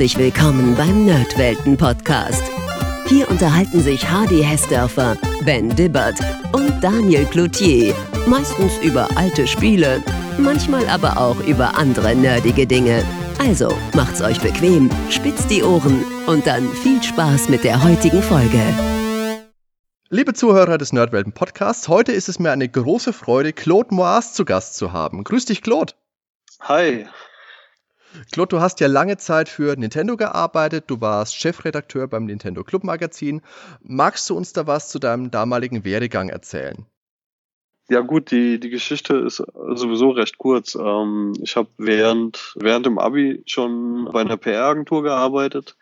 Herzlich willkommen beim Nerdwelten Podcast. Hier unterhalten sich Hardy Hessdörfer, Ben Dibbert und Daniel Cloutier. Meistens über alte Spiele, manchmal aber auch über andere nerdige Dinge. Also macht's euch bequem, spitzt die Ohren und dann viel Spaß mit der heutigen Folge. Liebe Zuhörer des Nerdwelten Podcasts, heute ist es mir eine große Freude, Claude Moas zu Gast zu haben. Grüß dich, Claude. Hi. Claude, du hast ja lange Zeit für Nintendo gearbeitet. Du warst Chefredakteur beim Nintendo Club Magazin. Magst du uns da was zu deinem damaligen Werdegang erzählen? Ja gut, die, die Geschichte ist sowieso recht kurz. Ähm, ich habe während, während dem Abi schon bei einer PR-Agentur gearbeitet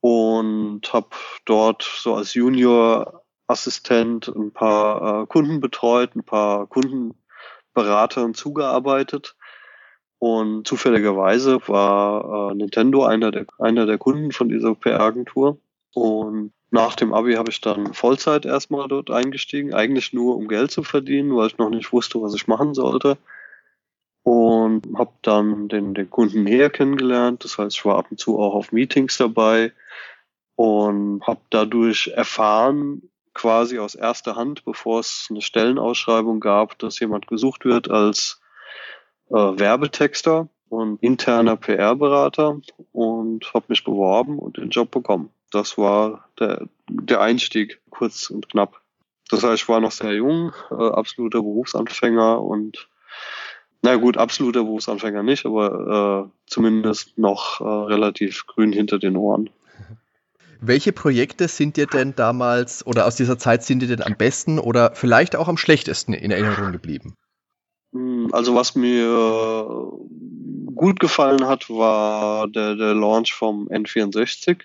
und habe dort so als Junior-Assistent ein paar äh, Kunden betreut, ein paar Kundenberatern zugearbeitet und zufälligerweise war äh, Nintendo einer der, einer der Kunden von dieser PR-Agentur. Und nach dem Abi habe ich dann Vollzeit erstmal dort eingestiegen, eigentlich nur um Geld zu verdienen, weil ich noch nicht wusste, was ich machen sollte. Und habe dann den, den Kunden näher kennengelernt. Das heißt, ich war ab und zu auch auf Meetings dabei und habe dadurch erfahren, quasi aus erster Hand, bevor es eine Stellenausschreibung gab, dass jemand gesucht wird als äh, Werbetexter und interner PR-Berater und habe mich beworben und den Job bekommen. Das war der, der Einstieg, kurz und knapp. Das heißt, ich war noch sehr jung, äh, absoluter Berufsanfänger und na gut, absoluter Berufsanfänger nicht, aber äh, zumindest noch äh, relativ grün hinter den Ohren. Welche Projekte sind dir denn damals oder aus dieser Zeit sind dir denn am besten oder vielleicht auch am schlechtesten in Erinnerung geblieben? Hm, also was mir gut gefallen hat, war der, der Launch vom N64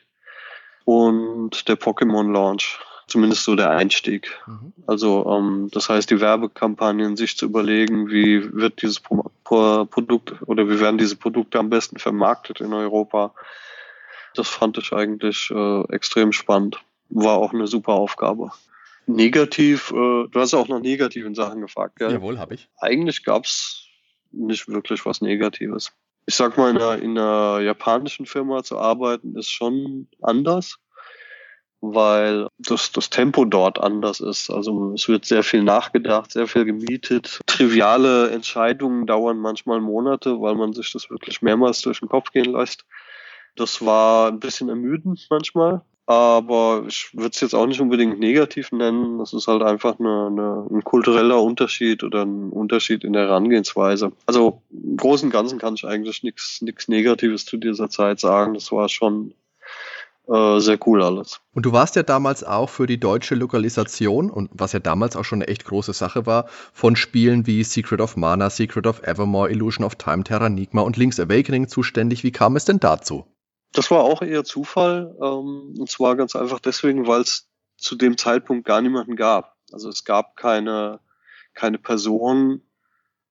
und der Pokémon Launch. Zumindest so der Einstieg. Mhm. Also ähm, das heißt, die Werbekampagnen sich zu überlegen, wie wird dieses Pro Pro Produkt oder wie werden diese Produkte am besten vermarktet in Europa. Das fand ich eigentlich äh, extrem spannend. War auch eine super Aufgabe. Negativ, äh, du hast auch noch negativen Sachen gefragt, gell? Jawohl, habe ich. Eigentlich gab's nicht wirklich was Negatives. Ich sag mal, in einer, in einer japanischen Firma zu arbeiten ist schon anders, weil das, das Tempo dort anders ist. Also es wird sehr viel nachgedacht, sehr viel gemietet. Triviale Entscheidungen dauern manchmal Monate, weil man sich das wirklich mehrmals durch den Kopf gehen lässt. Das war ein bisschen ermüdend manchmal aber ich würde es jetzt auch nicht unbedingt negativ nennen. Das ist halt einfach eine, eine, ein kultureller Unterschied oder ein Unterschied in der Herangehensweise. Also im Großen und Ganzen kann ich eigentlich nichts Negatives zu dieser Zeit sagen. Das war schon äh, sehr cool alles. Und du warst ja damals auch für die deutsche Lokalisation und was ja damals auch schon eine echt große Sache war, von Spielen wie Secret of Mana, Secret of Evermore, Illusion of Time, Terranigma und Link's Awakening zuständig. Wie kam es denn dazu? Das war auch eher Zufall. Ähm, und zwar ganz einfach deswegen, weil es zu dem Zeitpunkt gar niemanden gab. Also es gab keine, keine Person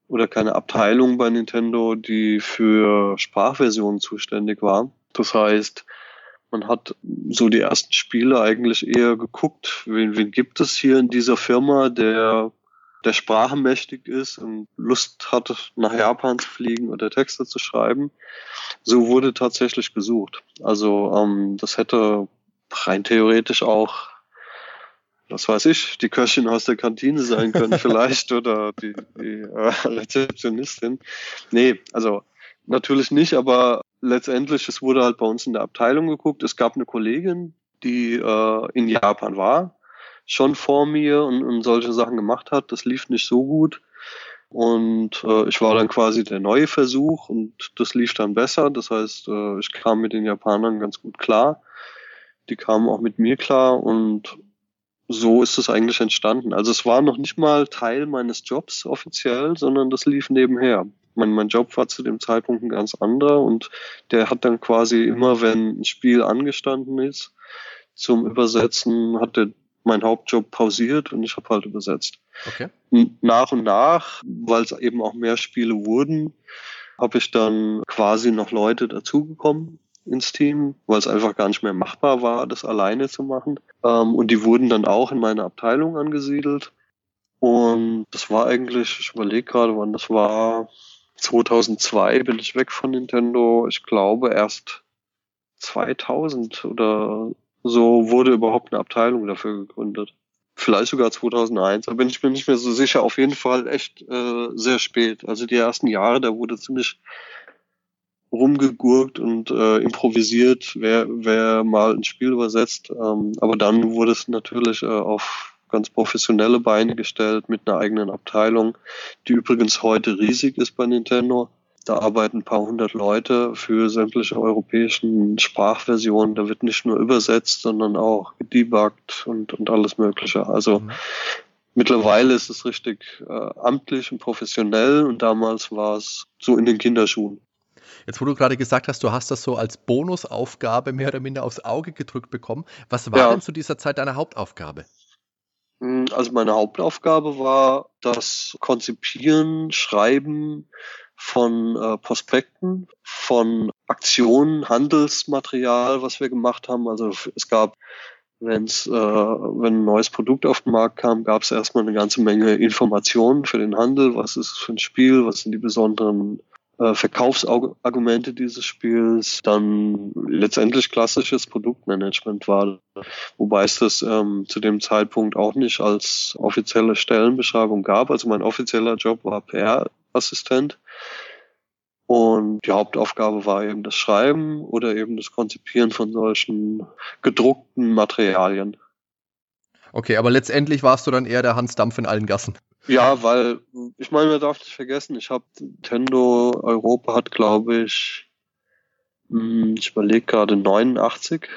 oder keine Abteilung bei Nintendo, die für Sprachversionen zuständig war. Das heißt, man hat so die ersten Spiele eigentlich eher geguckt, wen, wen gibt es hier in dieser Firma, der der sprachenmächtig ist und Lust hat, nach Japan zu fliegen oder Texte zu schreiben. So wurde tatsächlich gesucht. Also ähm, das hätte rein theoretisch auch, was weiß ich, die Köchin aus der Kantine sein können vielleicht oder die, die äh, Rezeptionistin. Nee, also natürlich nicht, aber letztendlich, es wurde halt bei uns in der Abteilung geguckt. Es gab eine Kollegin, die äh, in Japan war schon vor mir und, und solche Sachen gemacht hat. Das lief nicht so gut. Und äh, ich war dann quasi der neue Versuch und das lief dann besser. Das heißt, äh, ich kam mit den Japanern ganz gut klar. Die kamen auch mit mir klar und so ist es eigentlich entstanden. Also es war noch nicht mal Teil meines Jobs offiziell, sondern das lief nebenher. Mein, mein Job war zu dem Zeitpunkt ein ganz anderer und der hat dann quasi immer, wenn ein Spiel angestanden ist, zum Übersetzen, hat der mein Hauptjob pausiert und ich habe halt übersetzt. Okay. Nach und nach, weil es eben auch mehr Spiele wurden, habe ich dann quasi noch Leute dazugekommen ins Team, weil es einfach gar nicht mehr machbar war, das alleine zu machen. Ähm, und die wurden dann auch in meine Abteilung angesiedelt. Und das war eigentlich, ich überlege gerade, wann das war, 2002 bin ich weg von Nintendo. Ich glaube erst 2000 oder so wurde überhaupt eine Abteilung dafür gegründet. Vielleicht sogar 2001, da bin ich mir nicht mehr so sicher. Auf jeden Fall echt äh, sehr spät. Also die ersten Jahre, da wurde ziemlich rumgegurkt und äh, improvisiert, wer, wer mal ein Spiel übersetzt. Ähm, aber dann wurde es natürlich äh, auf ganz professionelle Beine gestellt mit einer eigenen Abteilung, die übrigens heute riesig ist bei Nintendo. Da arbeiten ein paar hundert Leute für sämtliche europäischen Sprachversionen. Da wird nicht nur übersetzt, sondern auch gedebuggt und, und alles Mögliche. Also mhm. mittlerweile ist es richtig äh, amtlich und professionell und damals war es so in den Kinderschuhen. Jetzt, wo du gerade gesagt hast, du hast das so als Bonusaufgabe mehr oder minder aufs Auge gedrückt bekommen. Was war ja. denn zu dieser Zeit deine Hauptaufgabe? Hm, also meine Hauptaufgabe war das Konzipieren, Schreiben von äh, Prospekten, von Aktionen, Handelsmaterial, was wir gemacht haben. Also es gab, wenn's, äh, wenn ein neues Produkt auf den Markt kam, gab es erstmal eine ganze Menge Informationen für den Handel. Was ist es für ein Spiel? Was sind die besonderen äh, Verkaufsargumente dieses Spiels, dann letztendlich klassisches Produktmanagement war, wobei es das ähm, zu dem Zeitpunkt auch nicht als offizielle Stellenbeschreibung gab. Also mein offizieller Job war PR-Assistent. Und die Hauptaufgabe war eben das Schreiben oder eben das Konzipieren von solchen gedruckten Materialien. Okay, aber letztendlich warst du dann eher der Hans Dampf in allen Gassen. Ja, weil ich meine, man darf nicht vergessen, ich habe Nintendo Europa hat, glaube ich, hm, ich überlege gerade 89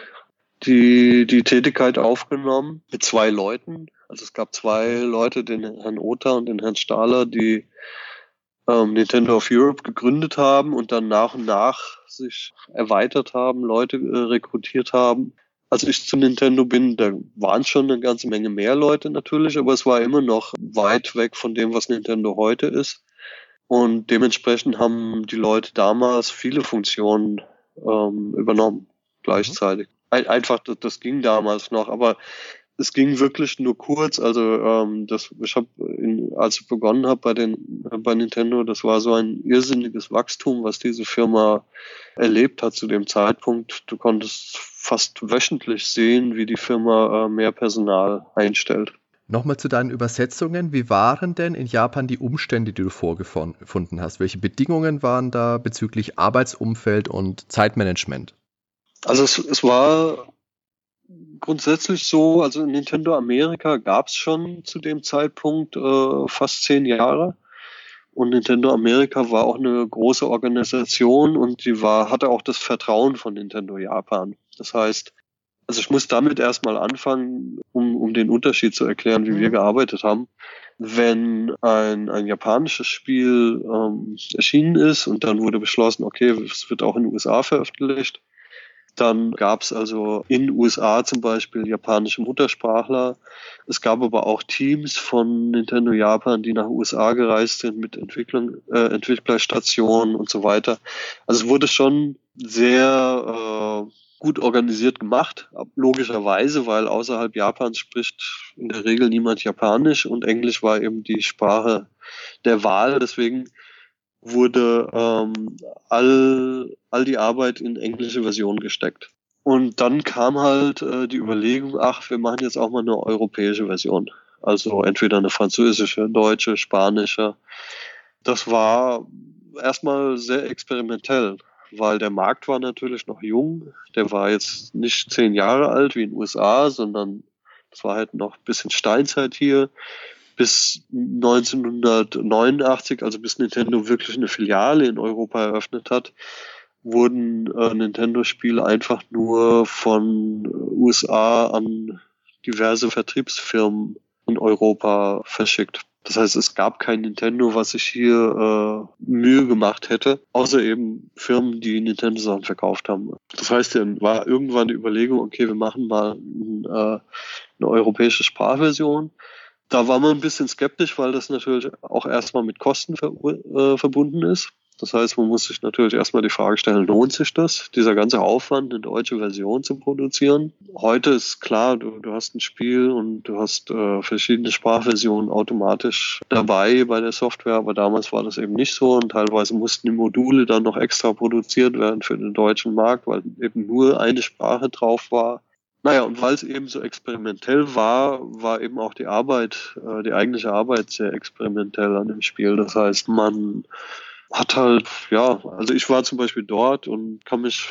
die die Tätigkeit aufgenommen mit zwei Leuten. Also es gab zwei Leute, den Herrn Ota und den Herrn Stahler, die ähm, Nintendo of Europe gegründet haben und dann nach und nach sich erweitert haben, Leute äh, rekrutiert haben als ich zu Nintendo bin, da waren schon eine ganze Menge mehr Leute natürlich, aber es war immer noch weit weg von dem, was Nintendo heute ist. Und dementsprechend haben die Leute damals viele Funktionen ähm, übernommen gleichzeitig. Ein, einfach, das, das ging damals noch, aber es ging wirklich nur kurz. Also ähm, das, ich habe, als ich begonnen habe bei den bei Nintendo, das war so ein irrsinniges Wachstum, was diese Firma erlebt hat zu dem Zeitpunkt. Du konntest fast wöchentlich sehen, wie die Firma äh, mehr Personal einstellt. Nochmal zu deinen Übersetzungen. Wie waren denn in Japan die Umstände, die du vorgefunden hast? Welche Bedingungen waren da bezüglich Arbeitsumfeld und Zeitmanagement? Also es, es war grundsätzlich so, also in Nintendo Amerika gab es schon zu dem Zeitpunkt äh, fast zehn Jahre. Und Nintendo Amerika war auch eine große Organisation und sie war, hatte auch das Vertrauen von Nintendo Japan. Das heißt, also ich muss damit erstmal anfangen, um, um den Unterschied zu erklären, wie mhm. wir gearbeitet haben. Wenn ein, ein japanisches Spiel ähm, erschienen ist und dann wurde beschlossen, okay, es wird auch in den USA veröffentlicht, dann gab es also in USA zum Beispiel japanische Muttersprachler. Es gab aber auch Teams von Nintendo Japan, die nach USA gereist sind mit Entwicklung, äh, Entwicklerstationen und so weiter. Also es wurde schon sehr äh, gut organisiert gemacht, logischerweise, weil außerhalb Japans spricht in der Regel niemand Japanisch und Englisch war eben die Sprache der Wahl. Deswegen wurde ähm, all, all die Arbeit in englische Version gesteckt. Und dann kam halt äh, die Überlegung, ach, wir machen jetzt auch mal eine europäische Version. Also entweder eine französische, deutsche, spanische. Das war erstmal sehr experimentell, weil der Markt war natürlich noch jung. Der war jetzt nicht zehn Jahre alt wie in den USA, sondern es war halt noch ein bisschen Steinzeit hier bis 1989, also bis Nintendo wirklich eine Filiale in Europa eröffnet hat, wurden äh, Nintendo-Spiele einfach nur von USA an diverse Vertriebsfirmen in Europa verschickt. Das heißt, es gab kein Nintendo, was sich hier äh, Mühe gemacht hätte, außer eben Firmen, die Nintendo-Sachen verkauft haben. Das heißt, dann war irgendwann die Überlegung, okay, wir machen mal ein, äh, eine europäische Sprachversion da war man ein bisschen skeptisch, weil das natürlich auch erstmal mit Kosten ver äh, verbunden ist. Das heißt, man muss sich natürlich erstmal die Frage stellen, lohnt sich das, dieser ganze Aufwand, eine deutsche Version zu produzieren? Heute ist klar, du, du hast ein Spiel und du hast äh, verschiedene Sprachversionen automatisch dabei bei der Software, aber damals war das eben nicht so und teilweise mussten die Module dann noch extra produziert werden für den deutschen Markt, weil eben nur eine Sprache drauf war. Naja, und weil es eben so experimentell war, war eben auch die Arbeit, äh, die eigentliche Arbeit sehr experimentell an dem Spiel. Das heißt, man hat halt, ja, also ich war zum Beispiel dort und kann mich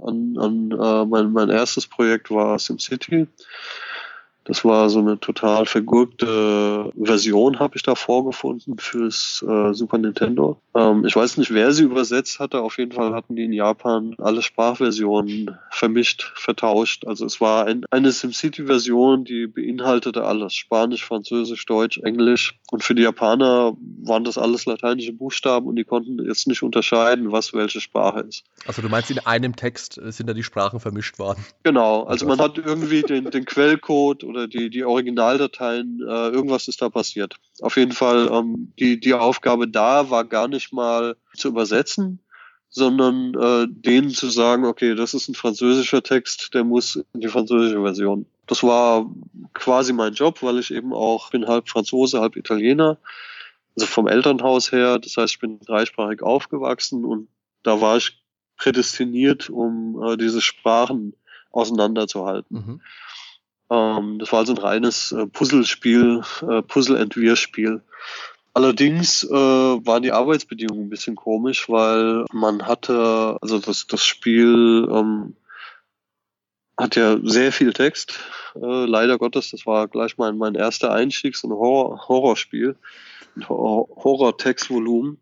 an, an äh, mein, mein erstes Projekt war SimCity. Das war so eine total vergurkte Version, habe ich da vorgefunden fürs äh, Super Nintendo. Ähm, ich weiß nicht, wer sie übersetzt hatte. Auf jeden Fall hatten die in Japan alle Sprachversionen vermischt, vertauscht. Also es war ein, eine SimCity-Version, die beinhaltete alles. Spanisch, Französisch, Deutsch, Englisch. Und für die Japaner waren das alles lateinische Buchstaben und die konnten jetzt nicht unterscheiden, was welche Sprache ist. Also du meinst, in einem Text sind da die Sprachen vermischt worden? Genau. Also man hat irgendwie den, den Quellcode oder die, die Originaldateien, äh, irgendwas ist da passiert. Auf jeden Fall, ähm, die, die Aufgabe da war gar nicht mal zu übersetzen, sondern äh, denen zu sagen, okay, das ist ein französischer Text, der muss in die französische Version. Das war quasi mein Job, weil ich eben auch bin halb Franzose, halb Italiener, also vom Elternhaus her. Das heißt, ich bin dreisprachig aufgewachsen und da war ich prädestiniert, um äh, diese Sprachen auseinanderzuhalten. Mhm. Ähm, das war also ein reines äh, Puzzlespiel, äh, Puzzle-Entwirrspiel. Allerdings äh, waren die Arbeitsbedingungen ein bisschen komisch, weil man hatte, also das, das Spiel ähm, hat ja sehr viel Text. Äh, leider Gottes, das war gleich mein, mein erster Einstieg, so ein Horror, Horrorspiel, Horror-Textvolumen.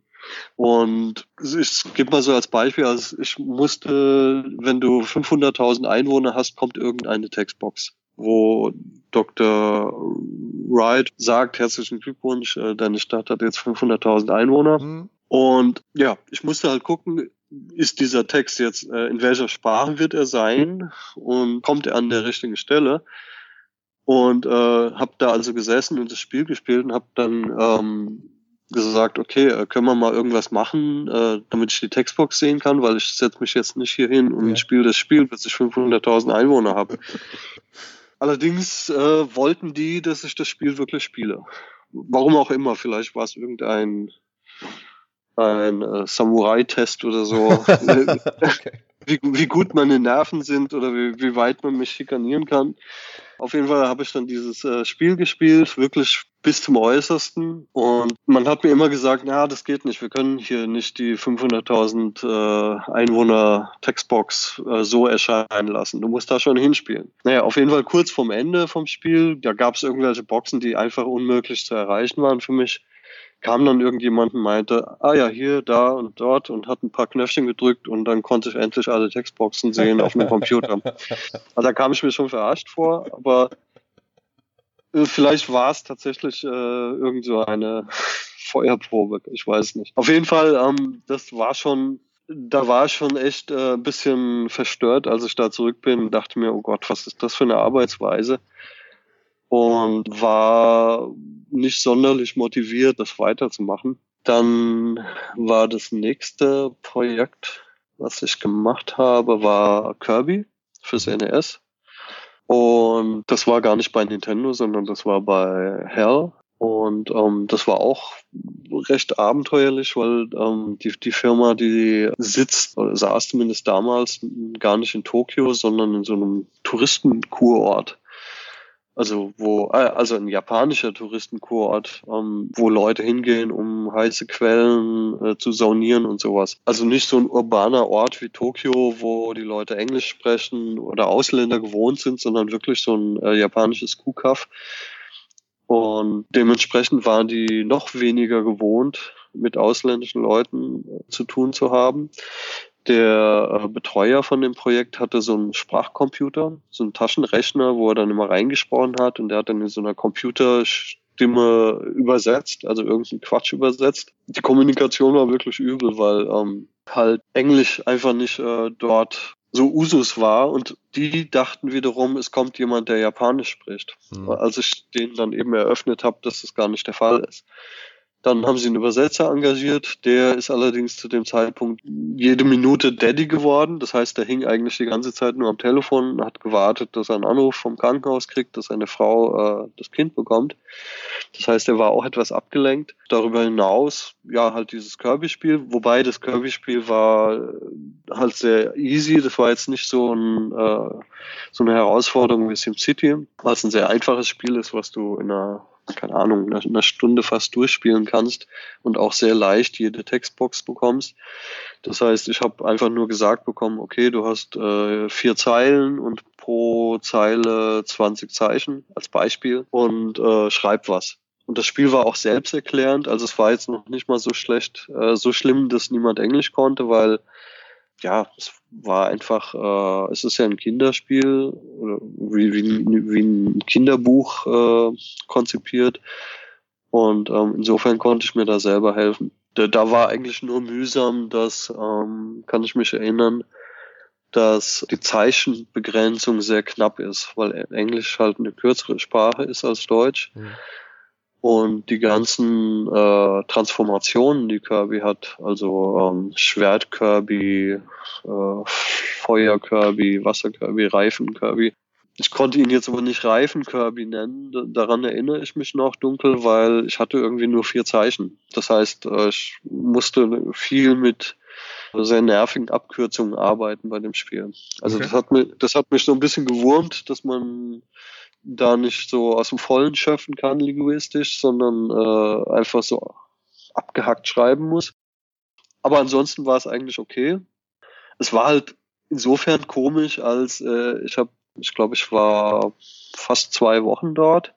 Und ich gebe mal so als Beispiel, also ich musste, wenn du 500.000 Einwohner hast, kommt irgendeine Textbox wo Dr. Wright sagt, herzlichen Glückwunsch, äh, deine Stadt hat jetzt 500.000 Einwohner. Mhm. Und ja, ich musste halt gucken, ist dieser Text jetzt, äh, in welcher Sprache wird er sein und kommt er an der richtigen Stelle? Und äh, habe da also gesessen und das Spiel gespielt und habe dann ähm, gesagt, okay, äh, können wir mal irgendwas machen, äh, damit ich die Textbox sehen kann, weil ich setze mich jetzt nicht hier hin und ja. spiele das Spiel, bis ich 500.000 Einwohner habe. Allerdings äh, wollten die, dass ich das Spiel wirklich spiele. Warum auch immer, vielleicht war es irgendein ein äh, Samurai-Test oder so. okay. wie, wie gut meine Nerven sind oder wie, wie weit man mich schikanieren kann. Auf jeden Fall habe ich dann dieses äh, Spiel gespielt, wirklich bis zum Äußersten. Und man hat mir immer gesagt, na, das geht nicht. Wir können hier nicht die 500.000 äh, Einwohner Textbox äh, so erscheinen lassen. Du musst da schon hinspielen. Naja, auf jeden Fall kurz vorm Ende vom Spiel, da gab es irgendwelche Boxen, die einfach unmöglich zu erreichen waren für mich kam dann irgendjemand und meinte, ah ja, hier, da und dort und hat ein paar Knöpfchen gedrückt und dann konnte ich endlich alle Textboxen sehen auf dem Computer. Also da kam ich mir schon verarscht vor, aber vielleicht war es tatsächlich äh, irgend so eine Feuerprobe, ich weiß nicht. Auf jeden Fall, ähm, das war schon da war ich schon echt äh, bisschen verstört, als ich da zurück bin dachte mir, oh Gott, was ist das für eine Arbeitsweise? Und war nicht sonderlich motiviert, das weiterzumachen. Dann war das nächste Projekt, was ich gemacht habe, war Kirby fürs NES. Und das war gar nicht bei Nintendo, sondern das war bei Hell. Und ähm, das war auch recht abenteuerlich, weil ähm, die, die Firma, die sitzt, oder saß zumindest damals gar nicht in Tokio, sondern in so einem Touristenkurort also wo, äh, also ein japanischer Touristenkurort, ähm, wo Leute hingehen, um heiße Quellen äh, zu saunieren und sowas. Also nicht so ein urbaner Ort wie Tokio, wo die Leute Englisch sprechen oder Ausländer gewohnt sind, sondern wirklich so ein äh, japanisches Kuhkaff. Und dementsprechend waren die noch weniger gewohnt, mit ausländischen Leuten äh, zu tun zu haben. Der äh, Betreuer von dem Projekt hatte so einen Sprachcomputer, so einen Taschenrechner, wo er dann immer reingesprochen hat und der hat dann in so einer Computerstimme übersetzt, also irgendeinen Quatsch übersetzt. Die Kommunikation war wirklich übel, weil ähm, halt Englisch einfach nicht äh, dort so Usus war und die dachten wiederum, es kommt jemand, der Japanisch spricht. Mhm. Als ich denen dann eben eröffnet habe, dass das gar nicht der Fall ist. Dann haben sie einen Übersetzer engagiert, der ist allerdings zu dem Zeitpunkt jede Minute Daddy geworden. Das heißt, der hing eigentlich die ganze Zeit nur am Telefon hat gewartet, dass er einen Anruf vom Krankenhaus kriegt, dass seine Frau äh, das Kind bekommt. Das heißt, er war auch etwas abgelenkt. Darüber hinaus, ja, halt dieses Kirby-Spiel, wobei das Kirby-Spiel war äh, halt sehr easy. Das war jetzt nicht so, ein, äh, so eine Herausforderung wie SimCity, es ein sehr einfaches Spiel ist, was du in einer keine Ahnung, in einer Stunde fast durchspielen kannst und auch sehr leicht jede Textbox bekommst. Das heißt, ich habe einfach nur gesagt bekommen, okay, du hast äh, vier Zeilen und pro Zeile 20 Zeichen als Beispiel und äh, schreib was. Und das Spiel war auch selbsterklärend, also es war jetzt noch nicht mal so schlecht, äh, so schlimm, dass niemand Englisch konnte, weil ja, es war einfach, äh, es ist ja ein Kinderspiel, wie, wie, wie ein Kinderbuch äh, konzipiert. Und ähm, insofern konnte ich mir da selber helfen. Da, da war eigentlich nur mühsam, dass, ähm, kann ich mich erinnern, dass die Zeichenbegrenzung sehr knapp ist, weil Englisch halt eine kürzere Sprache ist als Deutsch. Mhm. Und die ganzen äh, Transformationen, die Kirby hat, also ähm, Schwert Kirby, äh, Feuer Kirby, Wasser Kirby, Reifen Kirby. Ich konnte ihn jetzt aber nicht Reifen Kirby nennen. Daran erinnere ich mich noch dunkel, weil ich hatte irgendwie nur vier Zeichen. Das heißt, äh, ich musste viel mit sehr nervigen Abkürzungen arbeiten bei dem Spiel. Also okay. das hat mich, das hat mich so ein bisschen gewurmt, dass man da nicht so aus dem Vollen schöpfen kann, linguistisch, sondern äh, einfach so abgehackt schreiben muss. Aber ansonsten war es eigentlich okay. Es war halt insofern komisch, als äh, ich habe, ich glaube, ich war fast zwei Wochen dort,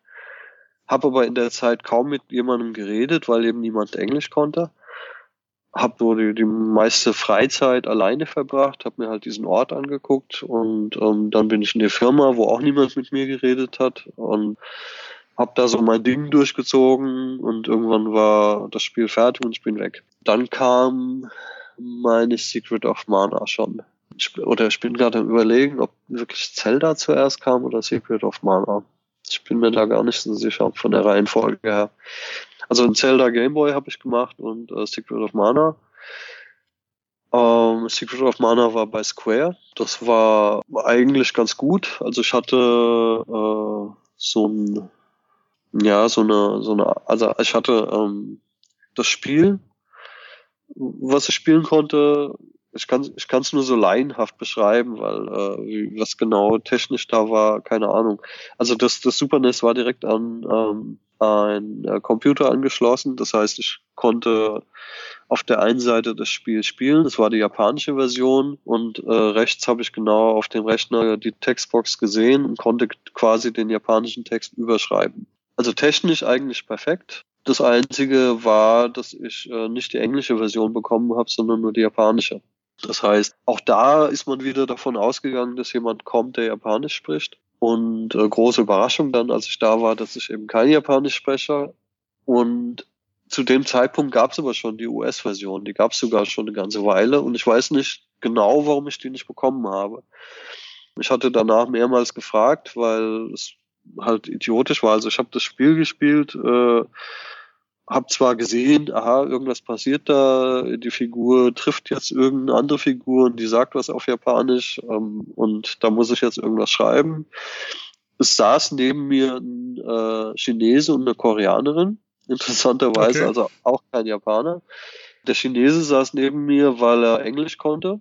habe aber in der Zeit kaum mit jemandem geredet, weil eben niemand Englisch konnte habe so die, die meiste Freizeit alleine verbracht, habe mir halt diesen Ort angeguckt und ähm, dann bin ich in der Firma, wo auch niemand mit mir geredet hat und habe da so mein Ding durchgezogen und irgendwann war das Spiel fertig und ich bin weg. Dann kam meine Secret of Mana schon. Ich, oder ich bin gerade am überlegen, ob wirklich Zelda zuerst kam oder Secret of Mana. Ich bin mir da gar nicht so sicher von der Reihenfolge her. Also ein Zelda Game Boy habe ich gemacht und äh, Secret of Mana. Ähm, Secret of Mana war bei Square. Das war eigentlich ganz gut. Also ich hatte äh, so ein, ja, so eine, so eine, also ich hatte ähm, das Spiel, was ich spielen konnte. Ich kann ich kann es nur so laienhaft beschreiben, weil äh, was genau technisch da war, keine Ahnung. Also das, das Super NES war direkt an ähm, ein äh, Computer angeschlossen. Das heißt, ich konnte auf der einen Seite das Spiel spielen, das war die japanische Version, und äh, rechts habe ich genau auf dem Rechner die Textbox gesehen und konnte quasi den japanischen Text überschreiben. Also technisch eigentlich perfekt. Das Einzige war, dass ich äh, nicht die englische Version bekommen habe, sondern nur die japanische. Das heißt, auch da ist man wieder davon ausgegangen, dass jemand kommt, der Japanisch spricht. Und äh, große Überraschung dann, als ich da war, dass ich eben kein Japanisch spreche. Und zu dem Zeitpunkt gab es aber schon die US-Version. Die gab es sogar schon eine ganze Weile. Und ich weiß nicht genau, warum ich die nicht bekommen habe. Ich hatte danach mehrmals gefragt, weil es halt idiotisch war. Also ich habe das Spiel gespielt, äh, habe zwar gesehen, aha, irgendwas passiert da, die Figur trifft jetzt irgendeine andere Figur und die sagt was auf Japanisch ähm, und da muss ich jetzt irgendwas schreiben. Es saß neben mir ein äh, Chinese und eine Koreanerin, interessanterweise, okay. also auch kein Japaner. Der Chinese saß neben mir, weil er Englisch konnte.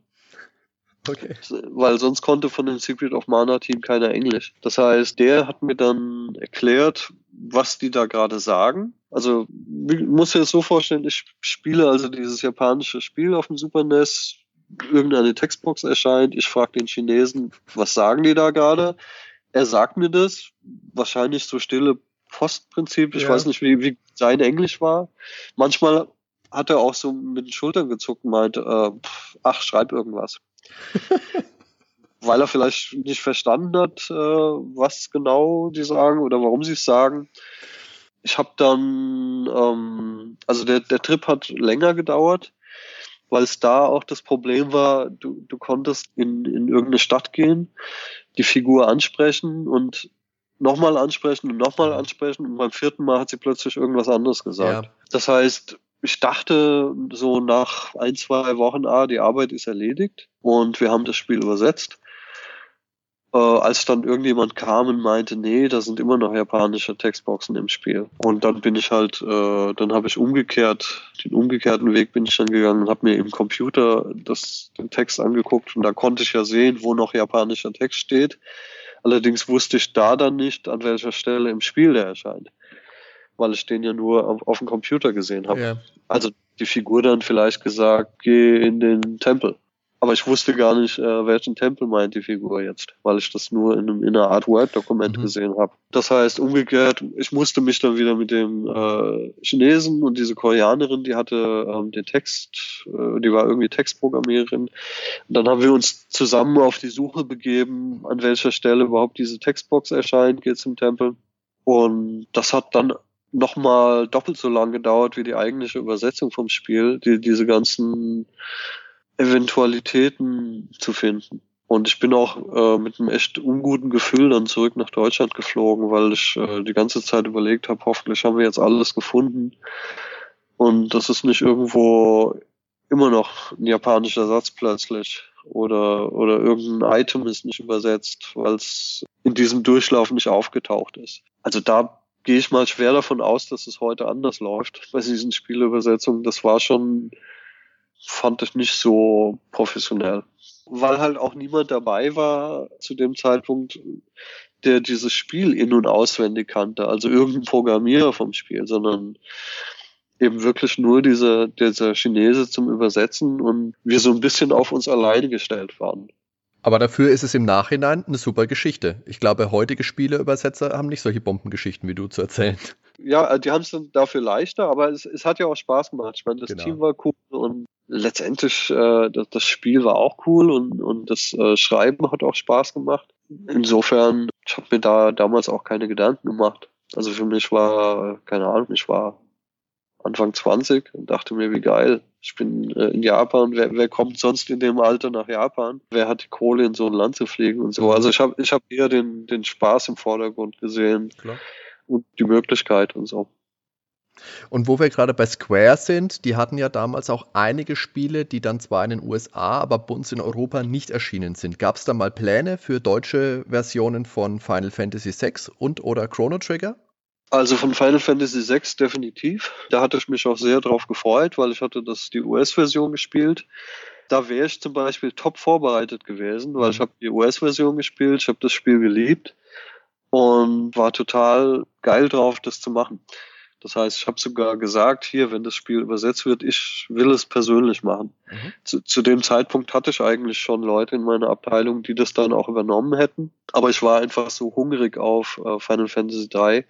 Okay. Weil sonst konnte von dem Secret of Mana Team keiner Englisch. Das heißt, der hat mir dann erklärt, was die da gerade sagen also muss dir das so vorstellen, ich spiele also dieses japanische Spiel auf dem Super NES, irgendeine Textbox erscheint, ich frage den Chinesen, was sagen die da gerade? Er sagt mir das, wahrscheinlich so stille Postprinzip, ich ja. weiß nicht, wie, wie sein Englisch war. Manchmal hat er auch so mit den Schultern gezuckt und meinte, äh, ach, schreib irgendwas. Weil er vielleicht nicht verstanden hat, äh, was genau die sagen oder warum sie es sagen ich habe dann, ähm, also der, der Trip hat länger gedauert, weil es da auch das Problem war, du, du konntest in, in irgendeine Stadt gehen, die Figur ansprechen und nochmal ansprechen und nochmal ansprechen und beim vierten Mal hat sie plötzlich irgendwas anderes gesagt. Ja. Das heißt, ich dachte so nach ein, zwei Wochen, ah, die Arbeit ist erledigt und wir haben das Spiel übersetzt. Äh, als dann irgendjemand kam und meinte, nee, da sind immer noch japanische Textboxen im Spiel. Und dann bin ich halt, äh, dann habe ich umgekehrt, den umgekehrten Weg bin ich dann gegangen und habe mir im Computer das, den Text angeguckt und da konnte ich ja sehen, wo noch japanischer Text steht. Allerdings wusste ich da dann nicht, an welcher Stelle im Spiel der erscheint weil ich den ja nur auf, auf dem Computer gesehen habe. Ja. Also die Figur dann vielleicht gesagt, geh in den Tempel. Aber ich wusste gar nicht, äh, welchen Tempel meint die Figur jetzt, weil ich das nur in, einem, in einer Art Word-Dokument mhm. gesehen habe. Das heißt, umgekehrt, ich musste mich dann wieder mit dem äh, Chinesen und diese Koreanerin, die hatte ähm, den Text, äh, die war irgendwie Textprogrammiererin. Und dann haben wir uns zusammen auf die Suche begeben, an welcher Stelle überhaupt diese Textbox erscheint, geht zum Tempel. Und das hat dann nochmal doppelt so lang gedauert wie die eigentliche Übersetzung vom Spiel, die, diese ganzen Eventualitäten zu finden. Und ich bin auch äh, mit einem echt unguten Gefühl dann zurück nach Deutschland geflogen, weil ich äh, die ganze Zeit überlegt habe, hoffentlich haben wir jetzt alles gefunden. Und das ist nicht irgendwo immer noch ein japanischer Satz plötzlich oder, oder irgendein Item ist nicht übersetzt, weil es in diesem Durchlauf nicht aufgetaucht ist. Also da gehe ich mal schwer davon aus, dass es heute anders läuft bei diesen Spielübersetzungen. Das war schon, fand ich nicht so professionell. Weil halt auch niemand dabei war zu dem Zeitpunkt, der dieses Spiel in- und auswendig kannte. Also irgendein Programmierer vom Spiel, sondern eben wirklich nur dieser, dieser Chinese zum Übersetzen und wir so ein bisschen auf uns alleine gestellt waren. Aber dafür ist es im Nachhinein eine super Geschichte. Ich glaube, heutige Spieleübersetzer haben nicht solche Bombengeschichten wie du zu erzählen. Ja, die haben es dann dafür leichter, aber es, es, hat ja auch Spaß gemacht. Ich meine, das genau. Team war cool und letztendlich äh, das, das, Spiel war auch cool und, und das äh, Schreiben hat auch Spaß gemacht. Insofern, ich habe mir da damals auch keine Gedanken gemacht. Also für mich war, keine Ahnung, ich war Anfang 20 und dachte mir, wie geil. Ich bin äh, in Japan. Wer, wer kommt sonst in dem Alter nach Japan? Wer hat die Kohle, in so ein Land zu fliegen und so? Also ich habe ich hab eher den, den Spaß im Vordergrund gesehen Klar. und die Möglichkeit und so. Und wo wir gerade bei Square sind, die hatten ja damals auch einige Spiele, die dann zwar in den USA, aber bei uns in Europa nicht erschienen sind. Gab es da mal Pläne für deutsche Versionen von Final Fantasy VI und oder Chrono Trigger? Also von Final Fantasy VI definitiv. Da hatte ich mich auch sehr drauf gefreut, weil ich hatte das die US-Version gespielt. Da wäre ich zum Beispiel top vorbereitet gewesen, weil ich mhm. habe die US-Version gespielt, ich habe das Spiel geliebt und war total geil drauf, das zu machen. Das heißt, ich habe sogar gesagt, hier, wenn das Spiel übersetzt wird, ich will es persönlich machen. Mhm. Zu, zu, dem Zeitpunkt hatte ich eigentlich schon Leute in meiner Abteilung, die das dann auch übernommen hätten. Aber ich war einfach so hungrig auf äh, Final Fantasy 3,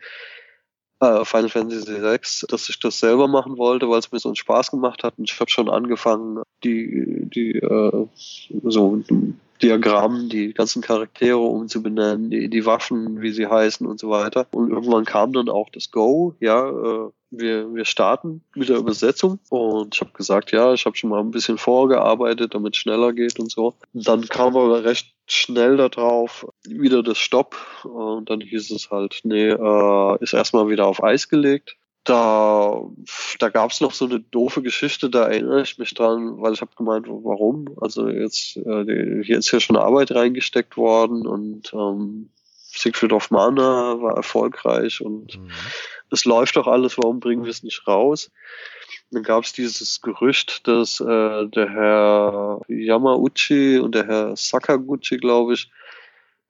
äh, Final Fantasy VI, dass ich das selber machen wollte, weil es mir so einen Spaß gemacht hat. Und ich habe schon angefangen, die, die äh, so Diagrammen, die ganzen Charaktere umzubenennen, die, die Waffen, wie sie heißen und so weiter. Und irgendwann kam dann auch das Go, ja, äh, wir, wir starten mit der Übersetzung und ich habe gesagt, ja, ich habe schon mal ein bisschen vorgearbeitet, damit es schneller geht und so. Und dann kam aber recht schnell darauf wieder das Stopp und dann hieß es halt, nee, äh, ist erstmal wieder auf Eis gelegt. Da, da gab es noch so eine doofe Geschichte, da erinnere ich mich dran, weil ich habe gemeint, warum? Also jetzt, äh, hier ist ja schon Arbeit reingesteckt worden und ähm, Siegfried of Mana war erfolgreich und mhm es läuft doch alles, warum bringen wir es nicht raus? Dann gab es dieses Gerücht, dass äh, der Herr Yamauchi und der Herr Sakaguchi, glaube ich,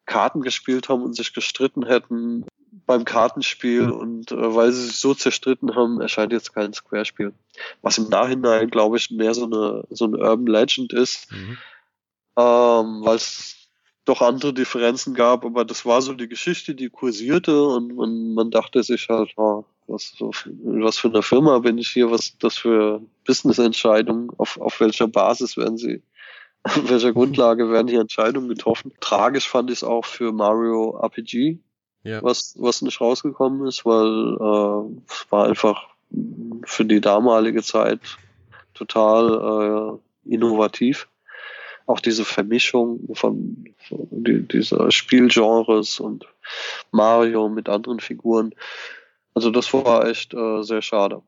Karten gespielt haben und sich gestritten hätten beim Kartenspiel und äh, weil sie sich so zerstritten haben, erscheint jetzt kein Square-Spiel. Was im Nachhinein, glaube ich, mehr so eine so ein Urban Legend ist, mhm. ähm, weil es doch andere Differenzen gab, aber das war so die Geschichte, die kursierte und man, man dachte sich halt, oh, was, was für eine Firma bin ich hier, was das für Business-Entscheidungen, auf, auf welcher Basis werden sie, auf welcher Grundlage werden hier Entscheidungen getroffen. Tragisch fand ich es auch für Mario RPG, ja. was, was nicht rausgekommen ist, weil äh, es war einfach für die damalige Zeit total äh, innovativ auch diese Vermischung von, von die, dieser Spielgenres und Mario mit anderen Figuren. Also das war echt äh, sehr schade.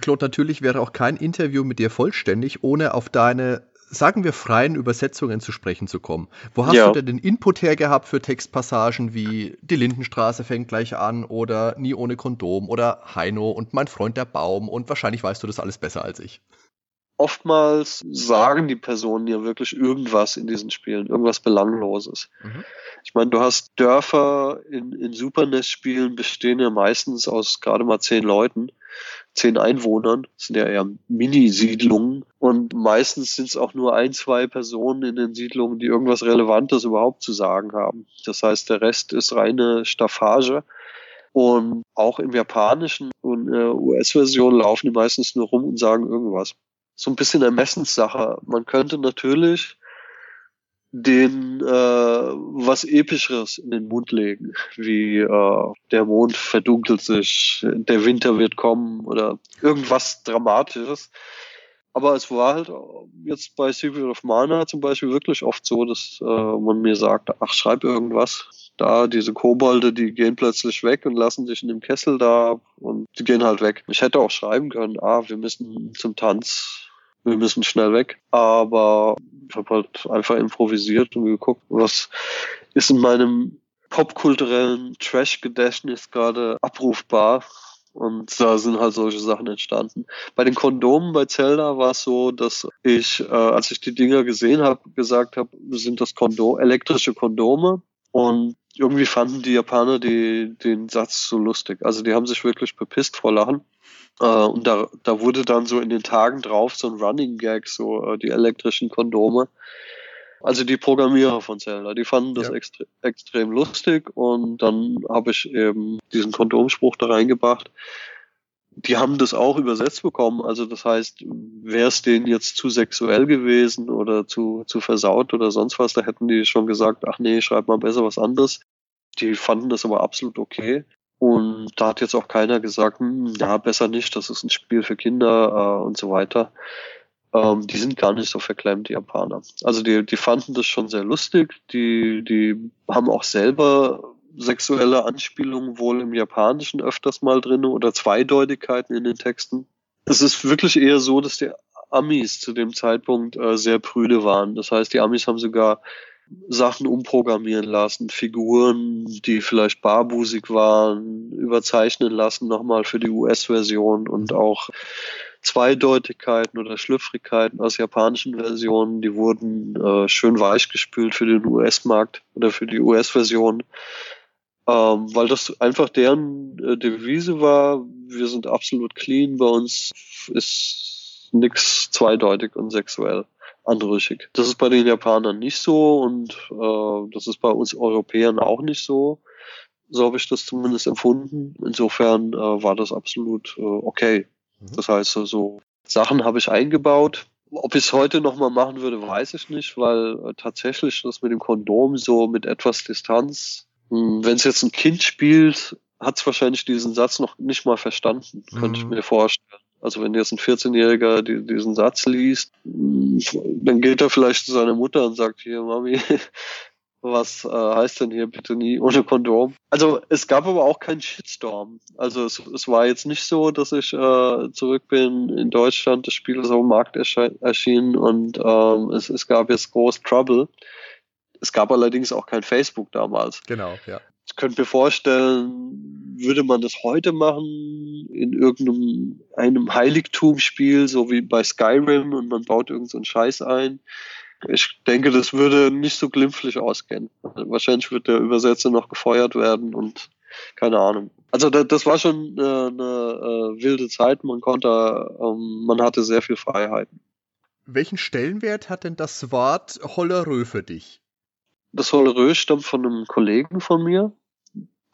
Claude, natürlich wäre auch kein Interview mit dir vollständig, ohne auf deine, sagen wir, freien Übersetzungen zu sprechen zu kommen. Wo hast ja. du denn den Input hergehabt für Textpassagen wie Die Lindenstraße fängt gleich an oder Nie ohne Kondom oder Heino und Mein Freund der Baum und wahrscheinlich weißt du das alles besser als ich oftmals sagen die Personen ja wirklich irgendwas in diesen Spielen, irgendwas Belangloses. Mhm. Ich meine, du hast Dörfer in, in Super NES-Spielen bestehen ja meistens aus gerade mal zehn Leuten, zehn Einwohnern, das sind ja eher Mini-Siedlungen und meistens sind es auch nur ein, zwei Personen in den Siedlungen, die irgendwas Relevantes überhaupt zu sagen haben. Das heißt, der Rest ist reine Staffage. Und auch im japanischen und äh, US-Version laufen die meistens nur rum und sagen irgendwas so ein bisschen Ermessenssache. Man könnte natürlich den äh, was Epischeres in den Mund legen, wie äh, der Mond verdunkelt sich, der Winter wird kommen oder irgendwas Dramatisches. Aber es war halt jetzt bei Secret of Mana zum Beispiel wirklich oft so, dass äh, man mir sagt, ach, schreib irgendwas. Da, diese Kobolde, die gehen plötzlich weg und lassen sich in dem Kessel da und die gehen halt weg. Ich hätte auch schreiben können, ah, wir müssen zum Tanz wir müssen schnell weg. Aber ich habe halt einfach improvisiert und geguckt, was ist in meinem popkulturellen Trash-Gedächtnis gerade abrufbar. Und da sind halt solche Sachen entstanden. Bei den Kondomen bei Zelda war es so, dass ich, äh, als ich die Dinger gesehen habe, gesagt habe, sind das Kondom, elektrische Kondome. Und irgendwie fanden die Japaner die, den Satz so lustig. Also die haben sich wirklich bepisst vor Lachen. Äh, und da, da wurde dann so in den Tagen drauf so ein Running Gag, so äh, die elektrischen Kondome. Also die Programmierer von Zelda, die fanden das ja. extre extrem lustig und dann habe ich eben diesen Kondomspruch da reingebracht. Die haben das auch übersetzt bekommen. Also das heißt, wäre es denen jetzt zu sexuell gewesen oder zu, zu versaut oder sonst was, da hätten die schon gesagt, ach nee, schreib mal besser was anderes. Die fanden das aber absolut okay. Und da hat jetzt auch keiner gesagt, hm, ja, besser nicht, das ist ein Spiel für Kinder äh, und so weiter. Ähm, die sind gar nicht so verklemmt, die Japaner. Also die, die fanden das schon sehr lustig. Die, die haben auch selber sexuelle Anspielungen wohl im Japanischen öfters mal drin oder Zweideutigkeiten in den Texten. Es ist wirklich eher so, dass die Amis zu dem Zeitpunkt äh, sehr prüde waren. Das heißt, die Amis haben sogar Sachen umprogrammieren lassen, Figuren, die vielleicht barbusig waren, überzeichnen lassen nochmal für die US-Version und auch Zweideutigkeiten oder Schlüpfrigkeiten aus japanischen Versionen, die wurden äh, schön weichgespült für den US-Markt oder für die US-Version, ähm, weil das einfach deren äh, Devise war, wir sind absolut clean, bei uns ist nichts zweideutig und sexuell anrüchig. Das ist bei den Japanern nicht so und äh, das ist bei uns Europäern auch nicht so. So habe ich das zumindest empfunden. Insofern äh, war das absolut äh, okay. Mhm. Das heißt, so also, Sachen habe ich eingebaut. Ob ich es heute nochmal machen würde, weiß ich nicht, weil äh, tatsächlich das mit dem Kondom so mit etwas Distanz, hm, wenn es jetzt ein Kind spielt, hat es wahrscheinlich diesen Satz noch nicht mal verstanden, mhm. könnte ich mhm. mir vorstellen. Also wenn jetzt ein 14-Jähriger diesen Satz liest, dann geht er vielleicht zu seiner Mutter und sagt, hier Mami, was äh, heißt denn hier bitte nie ohne Kondom? Also es gab aber auch keinen Shitstorm. Also es, es war jetzt nicht so, dass ich äh, zurück bin in Deutschland, das Spiel ist auf dem Markt erschienen und ähm, es, es gab jetzt groß Trouble. Es gab allerdings auch kein Facebook damals. Genau, ja. Ich könnte mir vorstellen, würde man das heute machen in irgendeinem einem Heiligtumsspiel, so wie bei Skyrim und man baut irgendeinen so Scheiß ein. Ich denke, das würde nicht so glimpflich ausgehen. Wahrscheinlich wird der Übersetzer noch gefeuert werden und keine Ahnung. Also das, das war schon äh, eine, eine äh, wilde Zeit. Man konnte, ähm, man hatte sehr viel Freiheiten. Welchen Stellenwert hat denn das Wort Hollerö für dich? Das Hollerö stammt von einem Kollegen von mir,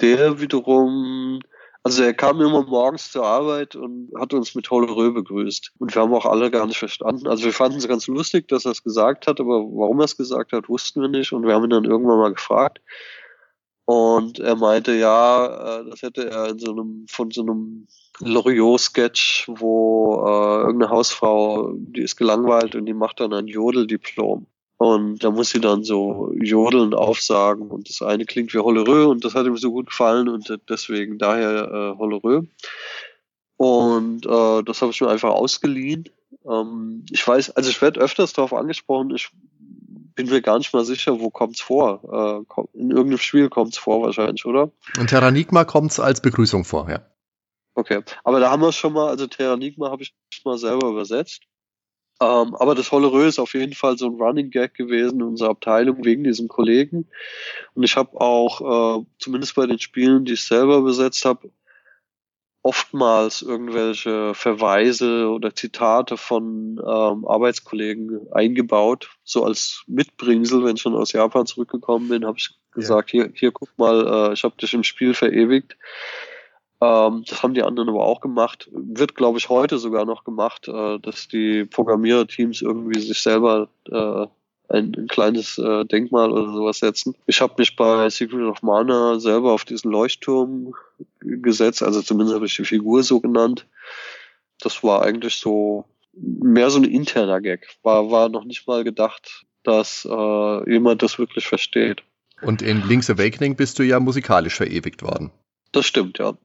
der wiederum, also er kam immer morgens zur Arbeit und hat uns mit Hollerö begrüßt. Und wir haben auch alle gar nicht verstanden. Also wir fanden es ganz lustig, dass er es gesagt hat, aber warum er es gesagt hat, wussten wir nicht. Und wir haben ihn dann irgendwann mal gefragt. Und er meinte, ja, äh, das hätte er in so einem, von so einem Loriot-Sketch, wo äh, irgendeine Hausfrau, die ist gelangweilt und die macht dann ein Jodeldiplom. Und da muss sie dann so jodeln aufsagen und das eine klingt wie Hollerö und das hat ihm so gut gefallen und deswegen daher äh, Hollerö. Und äh, das habe ich mir einfach ausgeliehen. Ähm, ich weiß, also ich werde öfters darauf angesprochen, ich bin mir gar nicht mal sicher, wo kommt's vor. Äh, in irgendeinem Spiel kommt's vor wahrscheinlich, oder? In Terranigma kommt's als Begrüßung vor, ja. Okay, aber da haben wir schon mal, also Terranigma habe ich mal selber übersetzt. Ähm, aber das Hollerö ist auf jeden Fall so ein Running Gag gewesen in unserer Abteilung wegen diesem Kollegen. Und ich habe auch, äh, zumindest bei den Spielen, die ich selber besetzt habe, oftmals irgendwelche Verweise oder Zitate von ähm, Arbeitskollegen eingebaut, so als Mitbringsel, wenn ich schon aus Japan zurückgekommen bin, habe ich gesagt, ja. hier, hier guck mal, äh, ich habe dich im Spiel verewigt. Ähm, das haben die anderen aber auch gemacht. Wird, glaube ich, heute sogar noch gemacht, äh, dass die Programmierteams irgendwie sich selber äh, ein, ein kleines äh, Denkmal oder sowas setzen. Ich habe mich bei Secret of Mana selber auf diesen Leuchtturm gesetzt, also zumindest habe ich die Figur so genannt. Das war eigentlich so mehr so ein interner Gag. War, war noch nicht mal gedacht, dass äh, jemand das wirklich versteht. Und in Link's Awakening bist du ja musikalisch verewigt worden. Das stimmt, ja.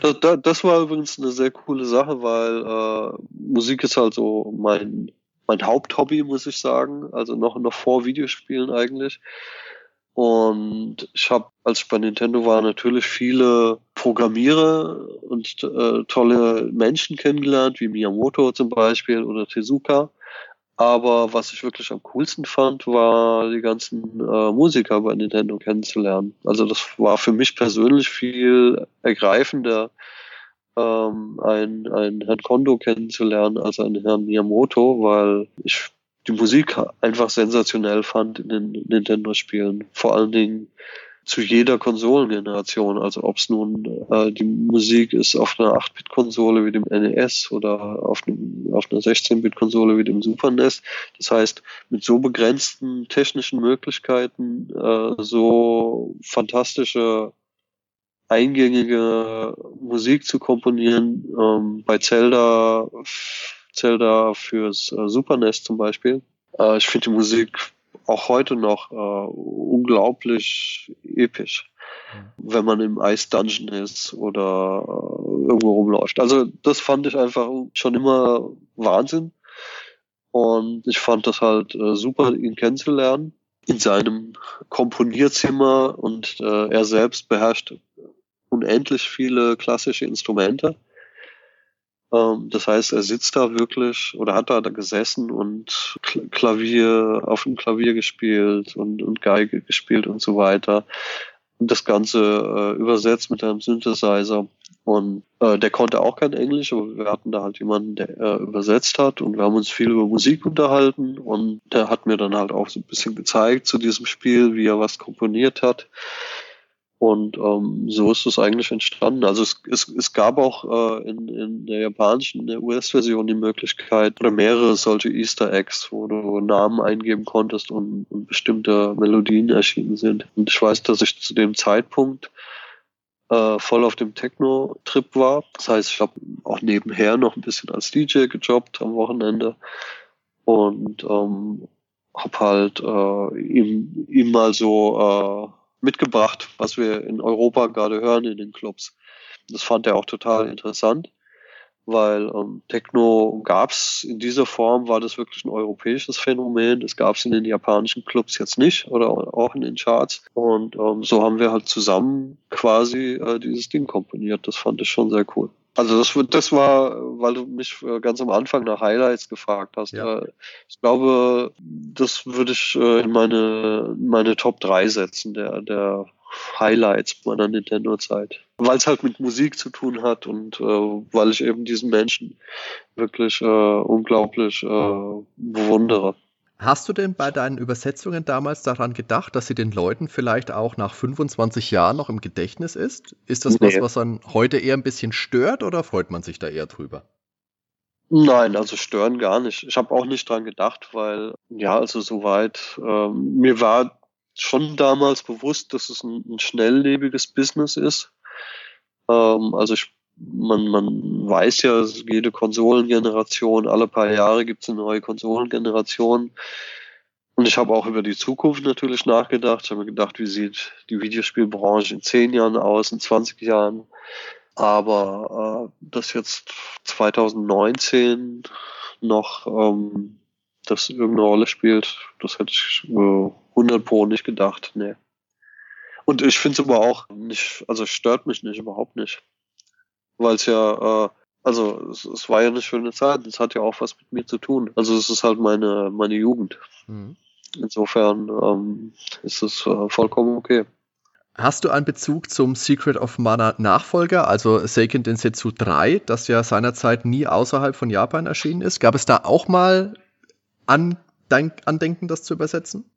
Das, das, war übrigens eine sehr coole Sache, weil äh, Musik ist halt so mein mein Haupthobby, muss ich sagen. Also noch, noch vor Videospielen eigentlich. Und ich habe, als ich bei Nintendo war, natürlich viele Programmierer und äh, tolle Menschen kennengelernt, wie Miyamoto zum Beispiel oder Tezuka. Aber was ich wirklich am coolsten fand, war die ganzen äh, Musiker bei Nintendo kennenzulernen. Also das war für mich persönlich viel ergreifender, ähm, einen, einen Herrn Kondo kennenzulernen als einen Herrn Miyamoto, weil ich die Musik einfach sensationell fand in den Nintendo-Spielen. Vor allen Dingen zu jeder Konsolengeneration. Also ob es nun äh, die Musik ist auf einer 8-Bit-Konsole wie dem NES oder auf, einem, auf einer 16-Bit-Konsole wie dem Super NES. Das heißt, mit so begrenzten technischen Möglichkeiten äh, so fantastische eingängige Musik zu komponieren. Ähm, bei Zelda, Zelda fürs äh, Super NES zum Beispiel. Äh, ich finde die Musik auch heute noch äh, unglaublich episch, wenn man im Ice Dungeon ist oder äh, irgendwo rumläuft. Also das fand ich einfach schon immer Wahnsinn. Und ich fand das halt äh, super, ihn kennenzulernen in seinem Komponierzimmer und äh, er selbst beherrscht unendlich viele klassische Instrumente. Ähm, das heißt, er sitzt da wirklich oder hat da, gesessen und Klavier auf dem Klavier gespielt und, und Geige gespielt und so weiter. Und das Ganze äh, übersetzt mit einem Synthesizer. Und äh, der konnte auch kein Englisch, aber wir hatten da halt jemanden, der äh, übersetzt hat und wir haben uns viel über Musik unterhalten und der hat mir dann halt auch so ein bisschen gezeigt zu diesem Spiel, wie er was komponiert hat. Und ähm, so ist es eigentlich entstanden. Also es, es, es gab auch äh, in, in der japanischen, in der US-Version die Möglichkeit oder mehrere solche Easter Eggs, wo du Namen eingeben konntest und, und bestimmte Melodien erschienen sind. Und ich weiß, dass ich zu dem Zeitpunkt äh, voll auf dem Techno-Trip war. Das heißt, ich habe auch nebenher noch ein bisschen als DJ gejobbt am Wochenende und ähm, habe halt äh, ihm, ihm mal so äh, mitgebracht, was wir in Europa gerade hören in den Clubs. Das fand er auch total interessant, weil ähm, Techno gab's in dieser Form, war das wirklich ein europäisches Phänomen. Das gab's in den japanischen Clubs jetzt nicht oder auch in den Charts. Und ähm, so haben wir halt zusammen quasi äh, dieses Ding komponiert. Das fand ich schon sehr cool. Also das, das war, weil du mich äh, ganz am Anfang nach Highlights gefragt hast. Ja. Äh, ich glaube, das würde ich äh, in meine, meine Top 3 setzen, der, der Highlights meiner Nintendo-Zeit. Weil es halt mit Musik zu tun hat und äh, weil ich eben diesen Menschen wirklich äh, unglaublich äh, bewundere. Hast du denn bei deinen Übersetzungen damals daran gedacht, dass sie den Leuten vielleicht auch nach 25 Jahren noch im Gedächtnis ist? Ist das nee. was, was dann heute eher ein bisschen stört oder freut man sich da eher drüber? Nein, also stören gar nicht. Ich habe auch nicht dran gedacht, weil, ja, also soweit, ähm, mir war schon damals bewusst, dass es ein, ein schnelllebiges Business ist. Ähm, also ich man, man weiß ja, jede Konsolengeneration, alle paar Jahre gibt es eine neue Konsolengeneration. Und ich habe auch über die Zukunft natürlich nachgedacht. Ich habe mir gedacht, wie sieht die Videospielbranche in 10 Jahren aus, in 20 Jahren. Aber äh, dass jetzt 2019 noch ähm, das irgendeine Rolle spielt, das hätte ich äh, 100 Pro nicht gedacht. Nee. Und ich finde es aber auch nicht, also stört mich nicht, überhaupt nicht. Weil es ja, äh, also es, es, war ja eine schöne Zeit, es hat ja auch was mit mir zu tun. Also es ist halt meine, meine Jugend. Mhm. Insofern ähm, ist es äh, vollkommen okay. Hast du einen Bezug zum Secret of Mana Nachfolger, also Seiken Densetsu 3, das ja seinerzeit nie außerhalb von Japan erschienen ist? Gab es da auch mal Andenken, das zu übersetzen?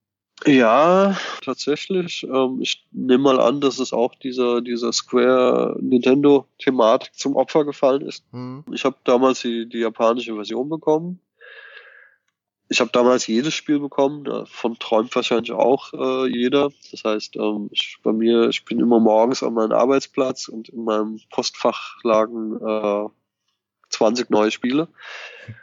Ja, tatsächlich. Ähm, ich nehme mal an, dass es auch dieser, dieser Square Nintendo-Thematik zum Opfer gefallen ist. Mhm. Ich habe damals die, die japanische Version bekommen ich habe damals jedes Spiel bekommen, davon träumt wahrscheinlich auch äh, jeder. Das heißt, ähm, ich, bei mir, ich bin immer morgens an meinem Arbeitsplatz und in meinem Postfach lagen äh, 20 neue Spiele.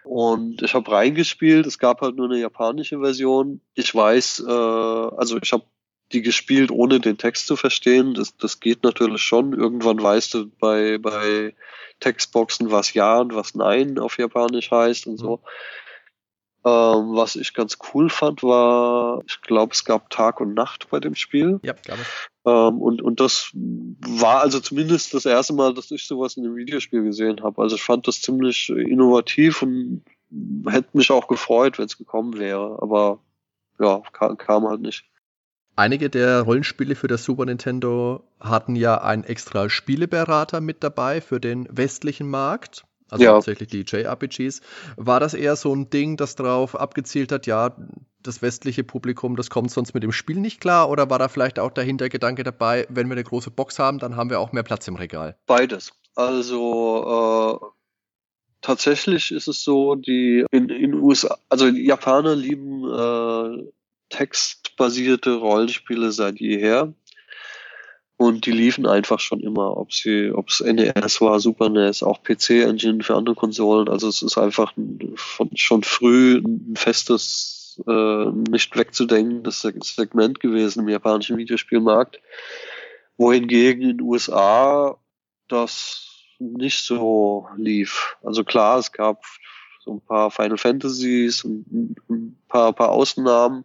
Und ich habe reingespielt, es gab halt nur eine japanische Version. Ich weiß, äh, also ich habe die gespielt, ohne den Text zu verstehen. Das, das geht natürlich schon. Irgendwann weißt du bei, bei Textboxen, was Ja und was Nein auf Japanisch heißt und so. Mhm. Ähm, was ich ganz cool fand, war, ich glaube, es gab Tag und Nacht bei dem Spiel. Ja, glaube ich. Ähm, und, und das war also zumindest das erste Mal, dass ich sowas in einem Videospiel gesehen habe. Also ich fand das ziemlich innovativ und hätte mich auch gefreut, wenn es gekommen wäre. Aber ja, kam, kam halt nicht. Einige der Rollenspiele für das Super Nintendo hatten ja einen extra Spieleberater mit dabei für den westlichen Markt also ja. hauptsächlich die JRPGs. War das eher so ein Ding, das darauf abgezielt hat, ja, das westliche Publikum, das kommt sonst mit dem Spiel nicht klar? Oder war da vielleicht auch der Hintergedanke dabei, wenn wir eine große Box haben, dann haben wir auch mehr Platz im Regal? Beides. Also äh, tatsächlich ist es so, die in, in USA, also Japaner lieben äh, textbasierte Rollenspiele seit jeher. Und die liefen einfach schon immer, ob sie, ob es NES war, Super NES, auch PC-Engine für andere Konsolen. Also es ist einfach von, schon früh ein festes, äh, nicht wegzudenken, das Segment gewesen im japanischen Videospielmarkt. Wohingegen in den USA das nicht so lief. Also klar, es gab so ein paar Final Fantasies und ein paar, paar Ausnahmen.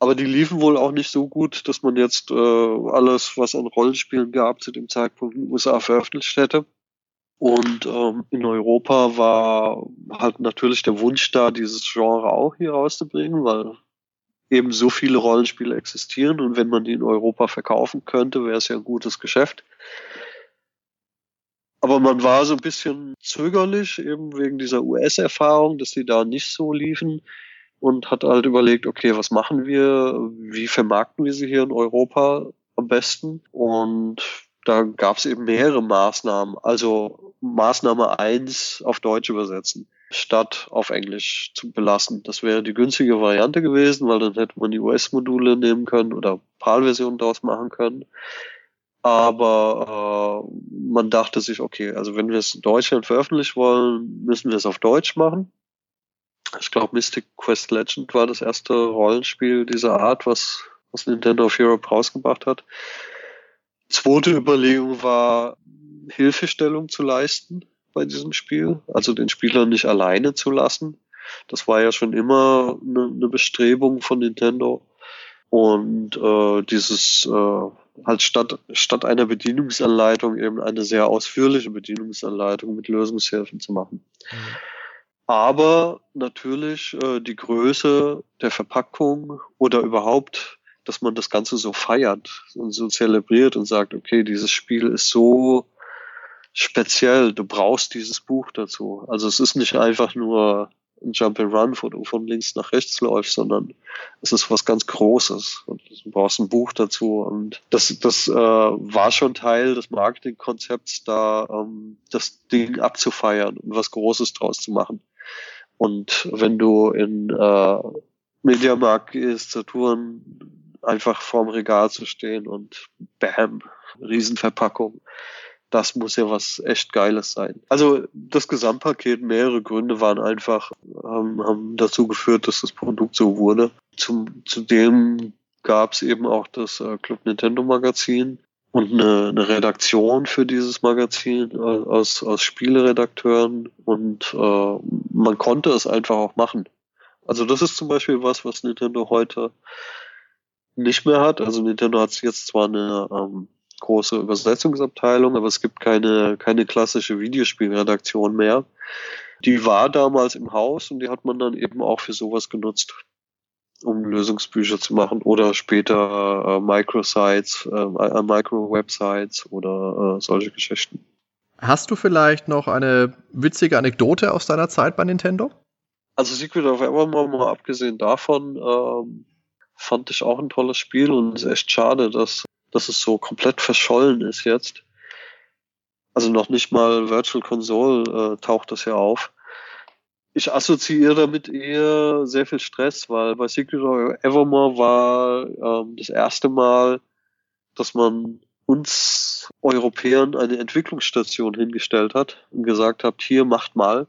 Aber die liefen wohl auch nicht so gut, dass man jetzt äh, alles, was an Rollenspielen gab, zu dem Zeitpunkt in den USA veröffentlicht hätte. Und ähm, in Europa war halt natürlich der Wunsch da, dieses Genre auch hier rauszubringen, weil eben so viele Rollenspiele existieren und wenn man die in Europa verkaufen könnte, wäre es ja ein gutes Geschäft. Aber man war so ein bisschen zögerlich, eben wegen dieser US-Erfahrung, dass die da nicht so liefen und hat halt überlegt, okay, was machen wir, wie vermarkten wir sie hier in Europa am besten? Und da gab es eben mehrere Maßnahmen. Also Maßnahme eins auf Deutsch übersetzen, statt auf Englisch zu belassen. Das wäre die günstige Variante gewesen, weil dann hätte man die US-Module nehmen können oder PAL-Versionen daraus machen können. Aber äh, man dachte sich, okay, also wenn wir es in Deutschland veröffentlichen wollen, müssen wir es auf Deutsch machen ich glaube, Mystic Quest Legend war das erste Rollenspiel dieser Art, was, was Nintendo of Europe rausgebracht hat. Zweite Überlegung war, Hilfestellung zu leisten bei diesem Spiel, also den Spieler nicht alleine zu lassen. Das war ja schon immer eine, eine Bestrebung von Nintendo. Und äh, dieses äh, halt statt, statt einer Bedienungsanleitung eben eine sehr ausführliche Bedienungsanleitung mit Lösungshilfen zu machen. Mhm aber natürlich äh, die Größe der Verpackung oder überhaupt, dass man das Ganze so feiert und so zelebriert und sagt, okay, dieses Spiel ist so speziell, du brauchst dieses Buch dazu. Also es ist nicht einfach nur ein Jump and Run, wo du von links nach rechts läufst, sondern es ist was ganz Großes und du brauchst ein Buch dazu und das, das äh, war schon Teil des Marketingkonzepts, da ähm, das Ding abzufeiern und was Großes draus zu machen. Und wenn du in äh, Mediamarkt gehst, Saturn, einfach vorm Regal zu stehen und bam, Riesenverpackung. das muss ja was echt Geiles sein. Also das Gesamtpaket, mehrere Gründe waren einfach, haben, haben dazu geführt, dass das Produkt so wurde. Zum, zudem gab es eben auch das äh, Club Nintendo Magazin und eine, eine Redaktion für dieses Magazin äh, aus, aus Spieleredakteuren und äh, man konnte es einfach auch machen. Also das ist zum Beispiel was, was Nintendo heute nicht mehr hat. Also Nintendo hat jetzt zwar eine ähm, große Übersetzungsabteilung, aber es gibt keine, keine klassische Videospielredaktion mehr. Die war damals im Haus und die hat man dann eben auch für sowas genutzt, um Lösungsbücher zu machen oder später äh, Microsites, äh, äh, Micro-Websites oder äh, solche Geschichten. Hast du vielleicht noch eine witzige Anekdote aus deiner Zeit bei Nintendo? Also Secret of Evermore, mal abgesehen davon, ähm, fand ich auch ein tolles Spiel und es ist echt schade, dass dass es so komplett verschollen ist jetzt. Also noch nicht mal Virtual Console äh, taucht das ja auf. Ich assoziiere damit eher sehr viel Stress, weil bei Secret of Evermore war ähm, das erste Mal, dass man uns Europäern eine Entwicklungsstation hingestellt hat und gesagt hat, hier macht mal,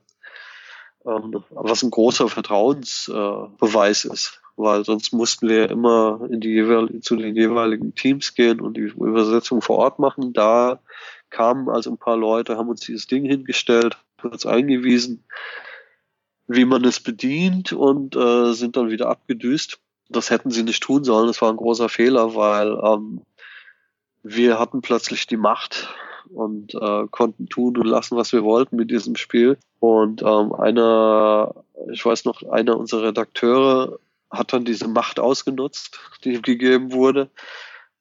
ähm, was ein großer Vertrauensbeweis ist weil sonst mussten wir immer in die jeweil zu den jeweiligen Teams gehen und die Übersetzung vor Ort machen. Da kamen also ein paar Leute, haben uns dieses Ding hingestellt, kurz eingewiesen, wie man es bedient und äh, sind dann wieder abgedüst. Das hätten sie nicht tun sollen. Das war ein großer Fehler, weil ähm, wir hatten plötzlich die Macht und äh, konnten tun und lassen, was wir wollten mit diesem Spiel. Und ähm, einer, ich weiß noch, einer unserer Redakteure hat dann diese Macht ausgenutzt, die ihm gegeben wurde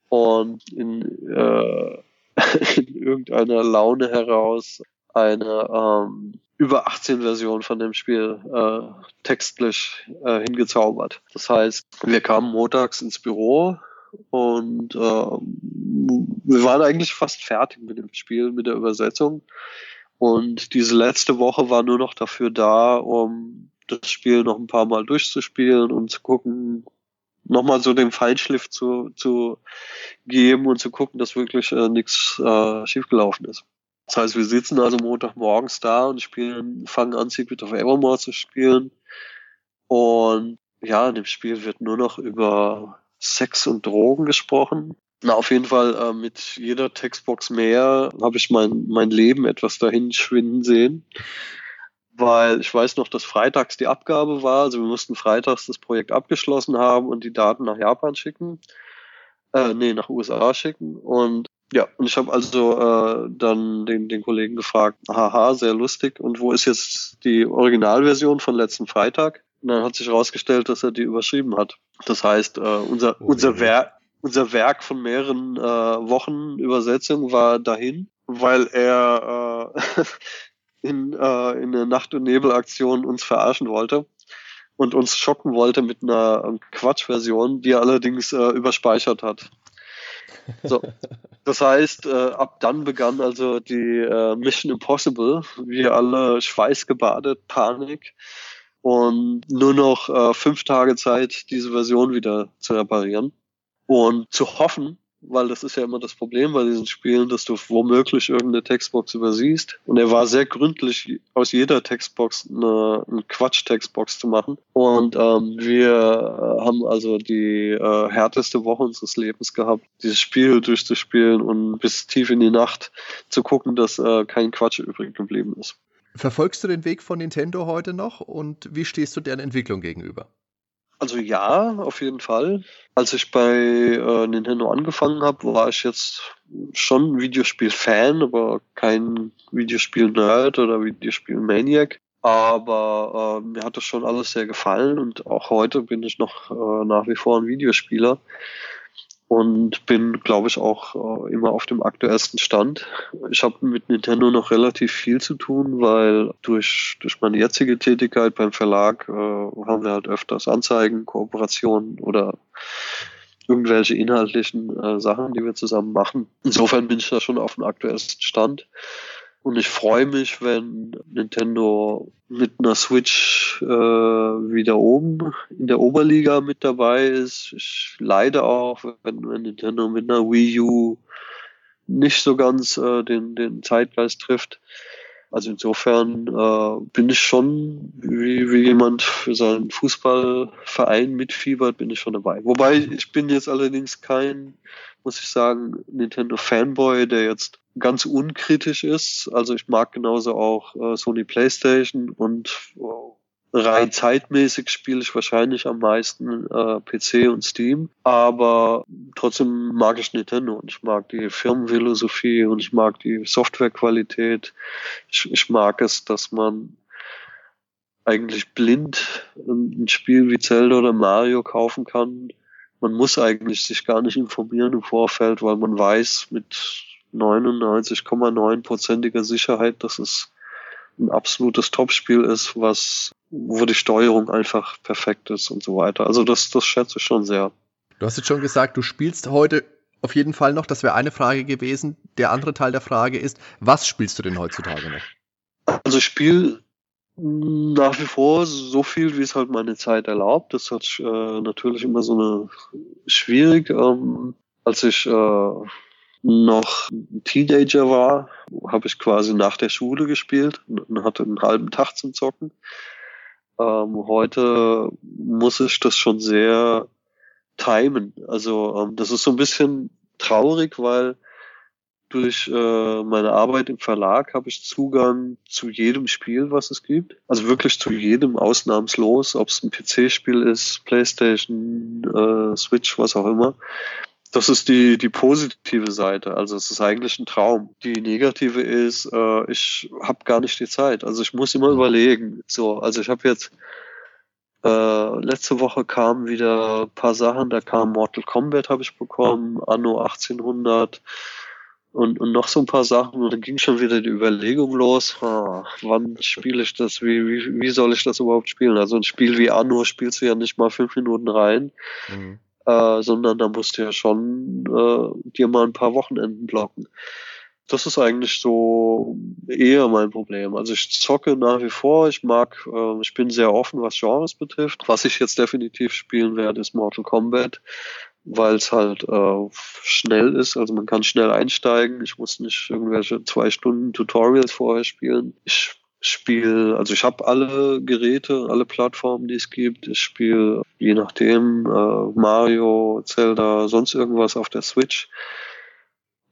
und in, äh, in irgendeiner Laune heraus eine ähm, über 18 Version von dem Spiel äh, textlich äh, hingezaubert. Das heißt, wir kamen montags ins Büro und äh, wir waren eigentlich fast fertig mit dem Spiel, mit der Übersetzung. Und diese letzte Woche war nur noch dafür da, um das Spiel noch ein paar Mal durchzuspielen und zu gucken, nochmal so den Feinschliff zu, zu geben und zu gucken, dass wirklich äh, nichts äh, schiefgelaufen ist. Das heißt, wir sitzen also Montagmorgens da und spielen, fangen an, Secret of Evermore zu spielen. Und ja, in dem Spiel wird nur noch über Sex und Drogen gesprochen. Na, auf jeden Fall äh, mit jeder Textbox mehr habe ich mein, mein Leben etwas dahin schwinden sehen weil ich weiß noch, dass freitags die Abgabe war. Also wir mussten freitags das Projekt abgeschlossen haben und die Daten nach Japan schicken. Äh, nee, nach USA schicken. Und ja, und ich habe also äh, dann den, den Kollegen gefragt, haha, sehr lustig. Und wo ist jetzt die Originalversion von letzten Freitag? Und dann hat sich herausgestellt, dass er die überschrieben hat. Das heißt, äh, unser, oh, unser, Werk, unser Werk von mehreren äh, Wochen Übersetzung war dahin, weil er äh, in, äh, in eine Nacht- und Nebelaktion uns verarschen wollte und uns schocken wollte mit einer ähm, Quatschversion, die er allerdings äh, überspeichert hat. So. Das heißt, äh, ab dann begann also die äh, Mission Impossible. Wir alle schweißgebadet, Panik und nur noch äh, fünf Tage Zeit, diese Version wieder zu reparieren und zu hoffen, weil das ist ja immer das Problem bei diesen Spielen, dass du womöglich irgendeine Textbox übersiehst. Und er war sehr gründlich, aus jeder Textbox eine, eine Quatsch-Textbox zu machen. Und ähm, wir haben also die äh, härteste Woche unseres Lebens gehabt, dieses Spiel durchzuspielen und bis tief in die Nacht zu gucken, dass äh, kein Quatsch übrig geblieben ist. Verfolgst du den Weg von Nintendo heute noch und wie stehst du deren Entwicklung gegenüber? Also ja, auf jeden Fall. Als ich bei äh, Nintendo angefangen habe, war ich jetzt schon Videospiel-Fan, aber kein Videospiel-Nerd oder Videospiel-Maniac. Aber äh, mir hat das schon alles sehr gefallen und auch heute bin ich noch äh, nach wie vor ein Videospieler und bin, glaube ich, auch äh, immer auf dem aktuellsten Stand. Ich habe mit Nintendo noch relativ viel zu tun, weil durch, durch meine jetzige Tätigkeit beim Verlag äh, haben wir halt öfters Anzeigen, Kooperationen oder irgendwelche inhaltlichen äh, Sachen, die wir zusammen machen. Insofern bin ich da schon auf dem aktuellsten Stand. Und ich freue mich, wenn Nintendo mit einer Switch äh, wieder oben in der Oberliga mit dabei ist. Ich leide auch, wenn, wenn Nintendo mit einer Wii U nicht so ganz äh, den, den Zeitgeist trifft. Also insofern äh, bin ich schon, wie, wie jemand für seinen Fußballverein mitfiebert, bin ich schon dabei. Wobei ich bin jetzt allerdings kein, muss ich sagen, Nintendo-Fanboy, der jetzt ganz unkritisch ist. Also ich mag genauso auch äh, Sony PlayStation und äh, rein zeitmäßig spiele ich wahrscheinlich am meisten äh, PC und Steam, aber trotzdem mag ich Nintendo und ich mag die Firmenphilosophie und ich mag die Softwarequalität. Ich, ich mag es, dass man eigentlich blind ein Spiel wie Zelda oder Mario kaufen kann. Man muss eigentlich sich gar nicht informieren im Vorfeld, weil man weiß mit 99,9%iger Sicherheit, dass es ein absolutes Topspiel ist, was wo die Steuerung einfach perfekt ist und so weiter. Also das, das schätze ich schon sehr. Du hast jetzt schon gesagt, du spielst heute auf jeden Fall noch. Das wäre eine Frage gewesen. Der andere Teil der Frage ist, was spielst du denn heutzutage noch? Also ich spiele nach wie vor so viel, wie es halt meine Zeit erlaubt. Das hat äh, natürlich immer so eine schwierig. Ähm, als ich äh, noch Teenager war, habe ich quasi nach der Schule gespielt und hatte einen halben Tag zum Zocken. Ähm, heute muss ich das schon sehr timen. Also ähm, das ist so ein bisschen traurig, weil durch äh, meine Arbeit im Verlag habe ich Zugang zu jedem Spiel, was es gibt. Also wirklich zu jedem ausnahmslos, ob es ein PC-Spiel ist, PlayStation, äh, Switch, was auch immer. Das ist die, die positive Seite. Also es ist eigentlich ein Traum. Die negative ist, äh, ich habe gar nicht die Zeit. Also ich muss immer überlegen. So, also ich habe jetzt äh, letzte Woche kamen wieder ein paar Sachen. Da kam Mortal Kombat habe ich bekommen, Anno 1800 und, und noch so ein paar Sachen. Und dann ging schon wieder die Überlegung los, ah, wann spiele ich das? Wie, wie, wie soll ich das überhaupt spielen? Also ein Spiel wie Anno spielst du ja nicht mal fünf Minuten rein. Mhm äh, sondern da musst du ja schon äh, dir mal ein paar Wochenenden blocken. Das ist eigentlich so eher mein Problem. Also ich zocke nach wie vor, ich mag, äh, ich bin sehr offen, was Genres betrifft. Was ich jetzt definitiv spielen werde, ist Mortal Kombat, weil es halt äh, schnell ist. Also man kann schnell einsteigen. Ich muss nicht irgendwelche zwei Stunden Tutorials vorher spielen. Ich spiele, also ich habe alle Geräte, alle Plattformen, die es gibt. Ich spiele je nachdem äh, Mario, Zelda, sonst irgendwas auf der Switch,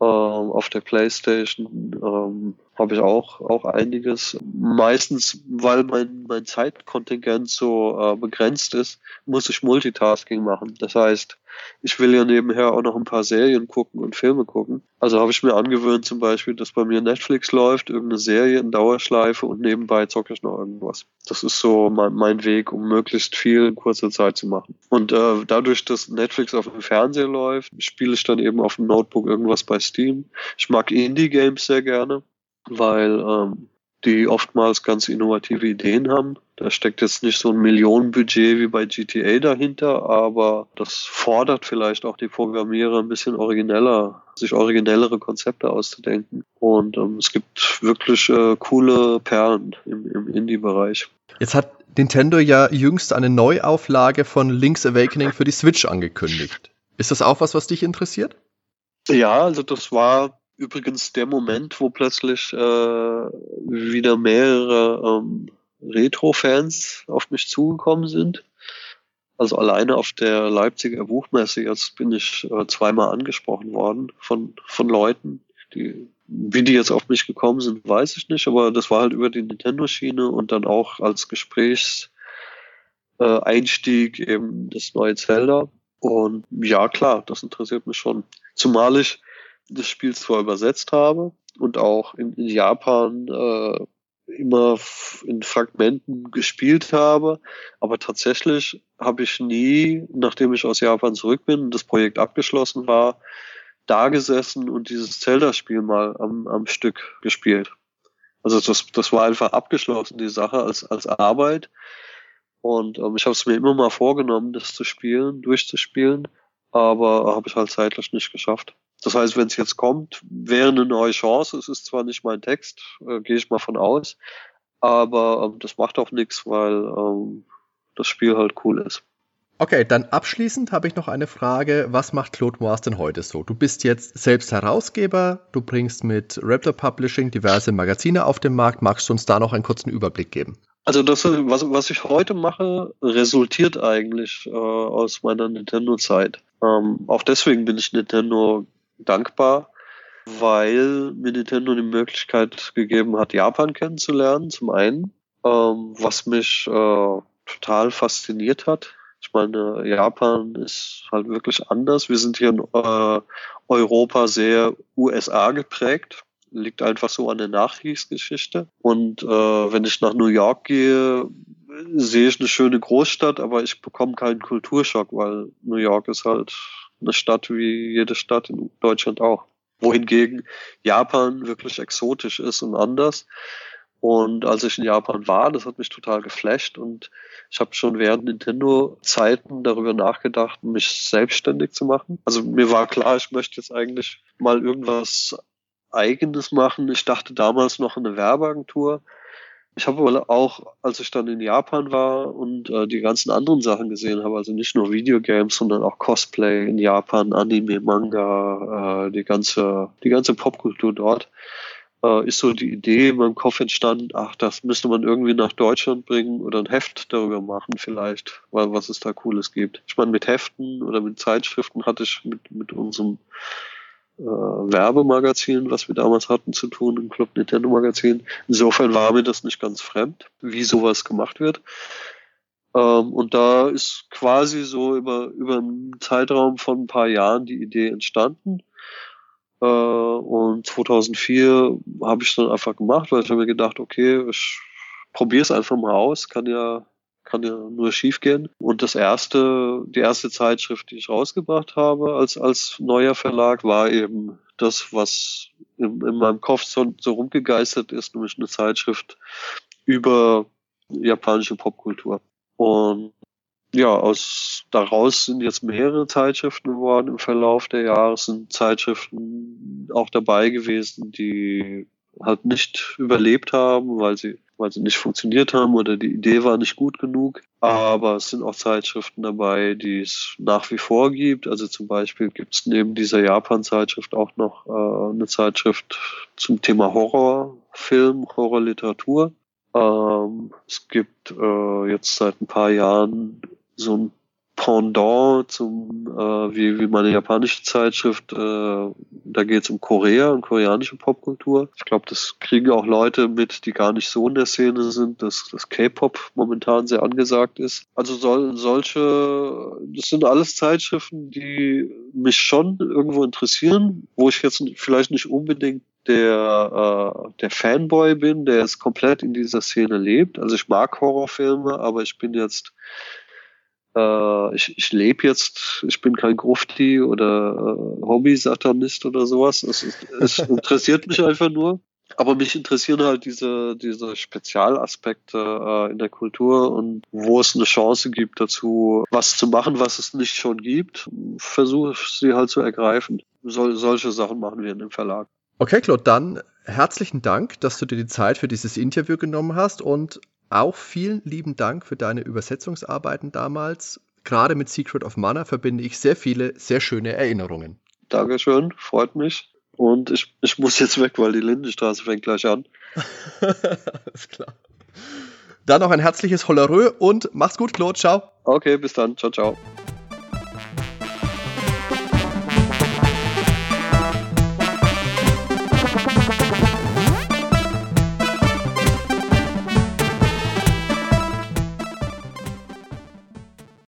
ähm, auf der PlayStation. Ähm, habe ich auch, auch einiges. Meistens, weil mein, mein Zeitkontingent so äh, begrenzt ist, muss ich Multitasking machen. Das heißt, ich will ja nebenher auch noch ein paar Serien gucken und Filme gucken. Also habe ich mir angewöhnt zum Beispiel, dass bei mir Netflix läuft, irgendeine Serie in Dauerschleife und nebenbei zocke ich noch irgendwas. Das ist so mein, mein Weg, um möglichst viel in kurzer Zeit zu machen. Und äh, dadurch, dass Netflix auf dem Fernseher läuft, spiele ich dann eben auf dem Notebook irgendwas bei Steam. Ich mag Indie-Games sehr gerne weil ähm, die oftmals ganz innovative Ideen haben. Da steckt jetzt nicht so ein Millionenbudget wie bei GTA dahinter, aber das fordert vielleicht auch die Programmierer ein bisschen origineller, sich originellere Konzepte auszudenken. Und ähm, es gibt wirklich äh, coole Perlen im, im Indie-Bereich. Jetzt hat Nintendo ja jüngst eine Neuauflage von Link's Awakening für die Switch angekündigt. Ist das auch was, was dich interessiert? Ja, also das war übrigens der Moment, wo plötzlich äh, wieder mehrere ähm, Retro-Fans auf mich zugekommen sind. Also alleine auf der Leipziger Buchmesse jetzt bin ich äh, zweimal angesprochen worden von, von Leuten, die, wie die jetzt auf mich gekommen sind, weiß ich nicht, aber das war halt über die Nintendo-Schiene und dann auch als Gesprächseinstieg äh, eben das neue Zelda. Und ja, klar, das interessiert mich schon. Zumal ich des Spiels zwar übersetzt habe und auch in, in Japan äh, immer in Fragmenten gespielt habe, aber tatsächlich habe ich nie, nachdem ich aus Japan zurück bin und das Projekt abgeschlossen war, da gesessen und dieses Zelda-Spiel mal am, am Stück gespielt. Also das, das war einfach abgeschlossen, die Sache als, als Arbeit. Und ähm, ich habe es mir immer mal vorgenommen, das zu spielen, durchzuspielen, aber habe ich halt zeitlich nicht geschafft. Das heißt, wenn es jetzt kommt, wäre eine neue Chance. Es ist zwar nicht mein Text, äh, gehe ich mal von aus, aber ähm, das macht auch nichts, weil ähm, das Spiel halt cool ist. Okay, dann abschließend habe ich noch eine Frage. Was macht Claude Moas denn heute so? Du bist jetzt selbst Herausgeber, du bringst mit Raptor Publishing diverse Magazine auf den Markt. Magst du uns da noch einen kurzen Überblick geben? Also das, was, was ich heute mache, resultiert eigentlich äh, aus meiner Nintendo-Zeit. Ähm, auch deswegen bin ich Nintendo dankbar, weil mir Nintendo die Möglichkeit gegeben hat, Japan kennenzulernen, zum einen, ähm, was mich äh, total fasziniert hat. Ich meine, Japan ist halt wirklich anders. Wir sind hier in äh, Europa sehr USA geprägt. Liegt einfach so an der Nachkriegsgeschichte. Und äh, wenn ich nach New York gehe, sehe ich eine schöne Großstadt, aber ich bekomme keinen Kulturschock, weil New York ist halt eine Stadt wie jede Stadt in Deutschland auch. Wohingegen Japan wirklich exotisch ist und anders. Und als ich in Japan war, das hat mich total geflasht und ich habe schon während Nintendo-Zeiten darüber nachgedacht, mich selbstständig zu machen. Also mir war klar, ich möchte jetzt eigentlich mal irgendwas Eigenes machen. Ich dachte damals noch eine Werbeagentur. Ich habe auch, als ich dann in Japan war und äh, die ganzen anderen Sachen gesehen habe, also nicht nur Videogames, sondern auch Cosplay in Japan, Anime, Manga, äh, die ganze, die ganze Popkultur dort, äh, ist so die Idee in meinem Kopf entstanden, ach, das müsste man irgendwie nach Deutschland bringen oder ein Heft darüber machen vielleicht, weil was es da Cooles gibt. Ich meine, mit Heften oder mit Zeitschriften hatte ich mit, mit unserem äh, Werbemagazin, was wir damals hatten, zu tun, im Club Nintendo Magazin. Insofern war mir das nicht ganz fremd, wie sowas gemacht wird. Ähm, und da ist quasi so über, über einen Zeitraum von ein paar Jahren die Idee entstanden. Äh, und 2004 habe ich dann einfach gemacht, weil ich habe mir gedacht, okay, ich probiere es einfach mal aus, kann ja kann ja nur schief gehen. Und das erste, die erste Zeitschrift, die ich rausgebracht habe als, als neuer Verlag, war eben das, was in, in meinem Kopf so, so rumgegeistert ist, nämlich eine Zeitschrift über japanische Popkultur. Und ja, aus daraus sind jetzt mehrere Zeitschriften geworden im Verlauf der Jahre, sind Zeitschriften auch dabei gewesen, die halt nicht überlebt haben, weil sie, weil sie nicht funktioniert haben oder die Idee war nicht gut genug. Aber es sind auch Zeitschriften dabei, die es nach wie vor gibt. Also zum Beispiel gibt es neben dieser Japan-Zeitschrift auch noch äh, eine Zeitschrift zum Thema Horrorfilm, Horrorliteratur. Ähm, es gibt äh, jetzt seit ein paar Jahren so ein Pendant zum, äh, wie, wie meine japanische Zeitschrift, äh, da geht es um Korea und koreanische Popkultur. Ich glaube, das kriegen auch Leute mit, die gar nicht so in der Szene sind, dass das K-Pop momentan sehr angesagt ist. Also soll, solche, das sind alles Zeitschriften, die mich schon irgendwo interessieren, wo ich jetzt vielleicht nicht unbedingt der, äh, der Fanboy bin, der jetzt komplett in dieser Szene lebt. Also ich mag Horrorfilme, aber ich bin jetzt äh, ich, ich lebe jetzt, ich bin kein Grufti oder äh, Hobby-Satanist oder sowas. Es, es interessiert mich einfach nur. Aber mich interessieren halt diese, diese Spezialaspekte äh, in der Kultur und wo es eine Chance gibt dazu, was zu machen, was es nicht schon gibt, versuche ich sie halt zu ergreifen. Sol solche Sachen machen wir in dem Verlag. Okay, Claude, dann herzlichen Dank, dass du dir die Zeit für dieses Interview genommen hast und auch vielen lieben Dank für deine Übersetzungsarbeiten damals. Gerade mit Secret of Mana verbinde ich sehr viele, sehr schöne Erinnerungen. Dankeschön, freut mich. Und ich, ich muss jetzt weg, weil die Lindenstraße fängt gleich an. Alles klar. Dann noch ein herzliches Hollerö und mach's gut, Claude. Ciao. Okay, bis dann. Ciao, ciao.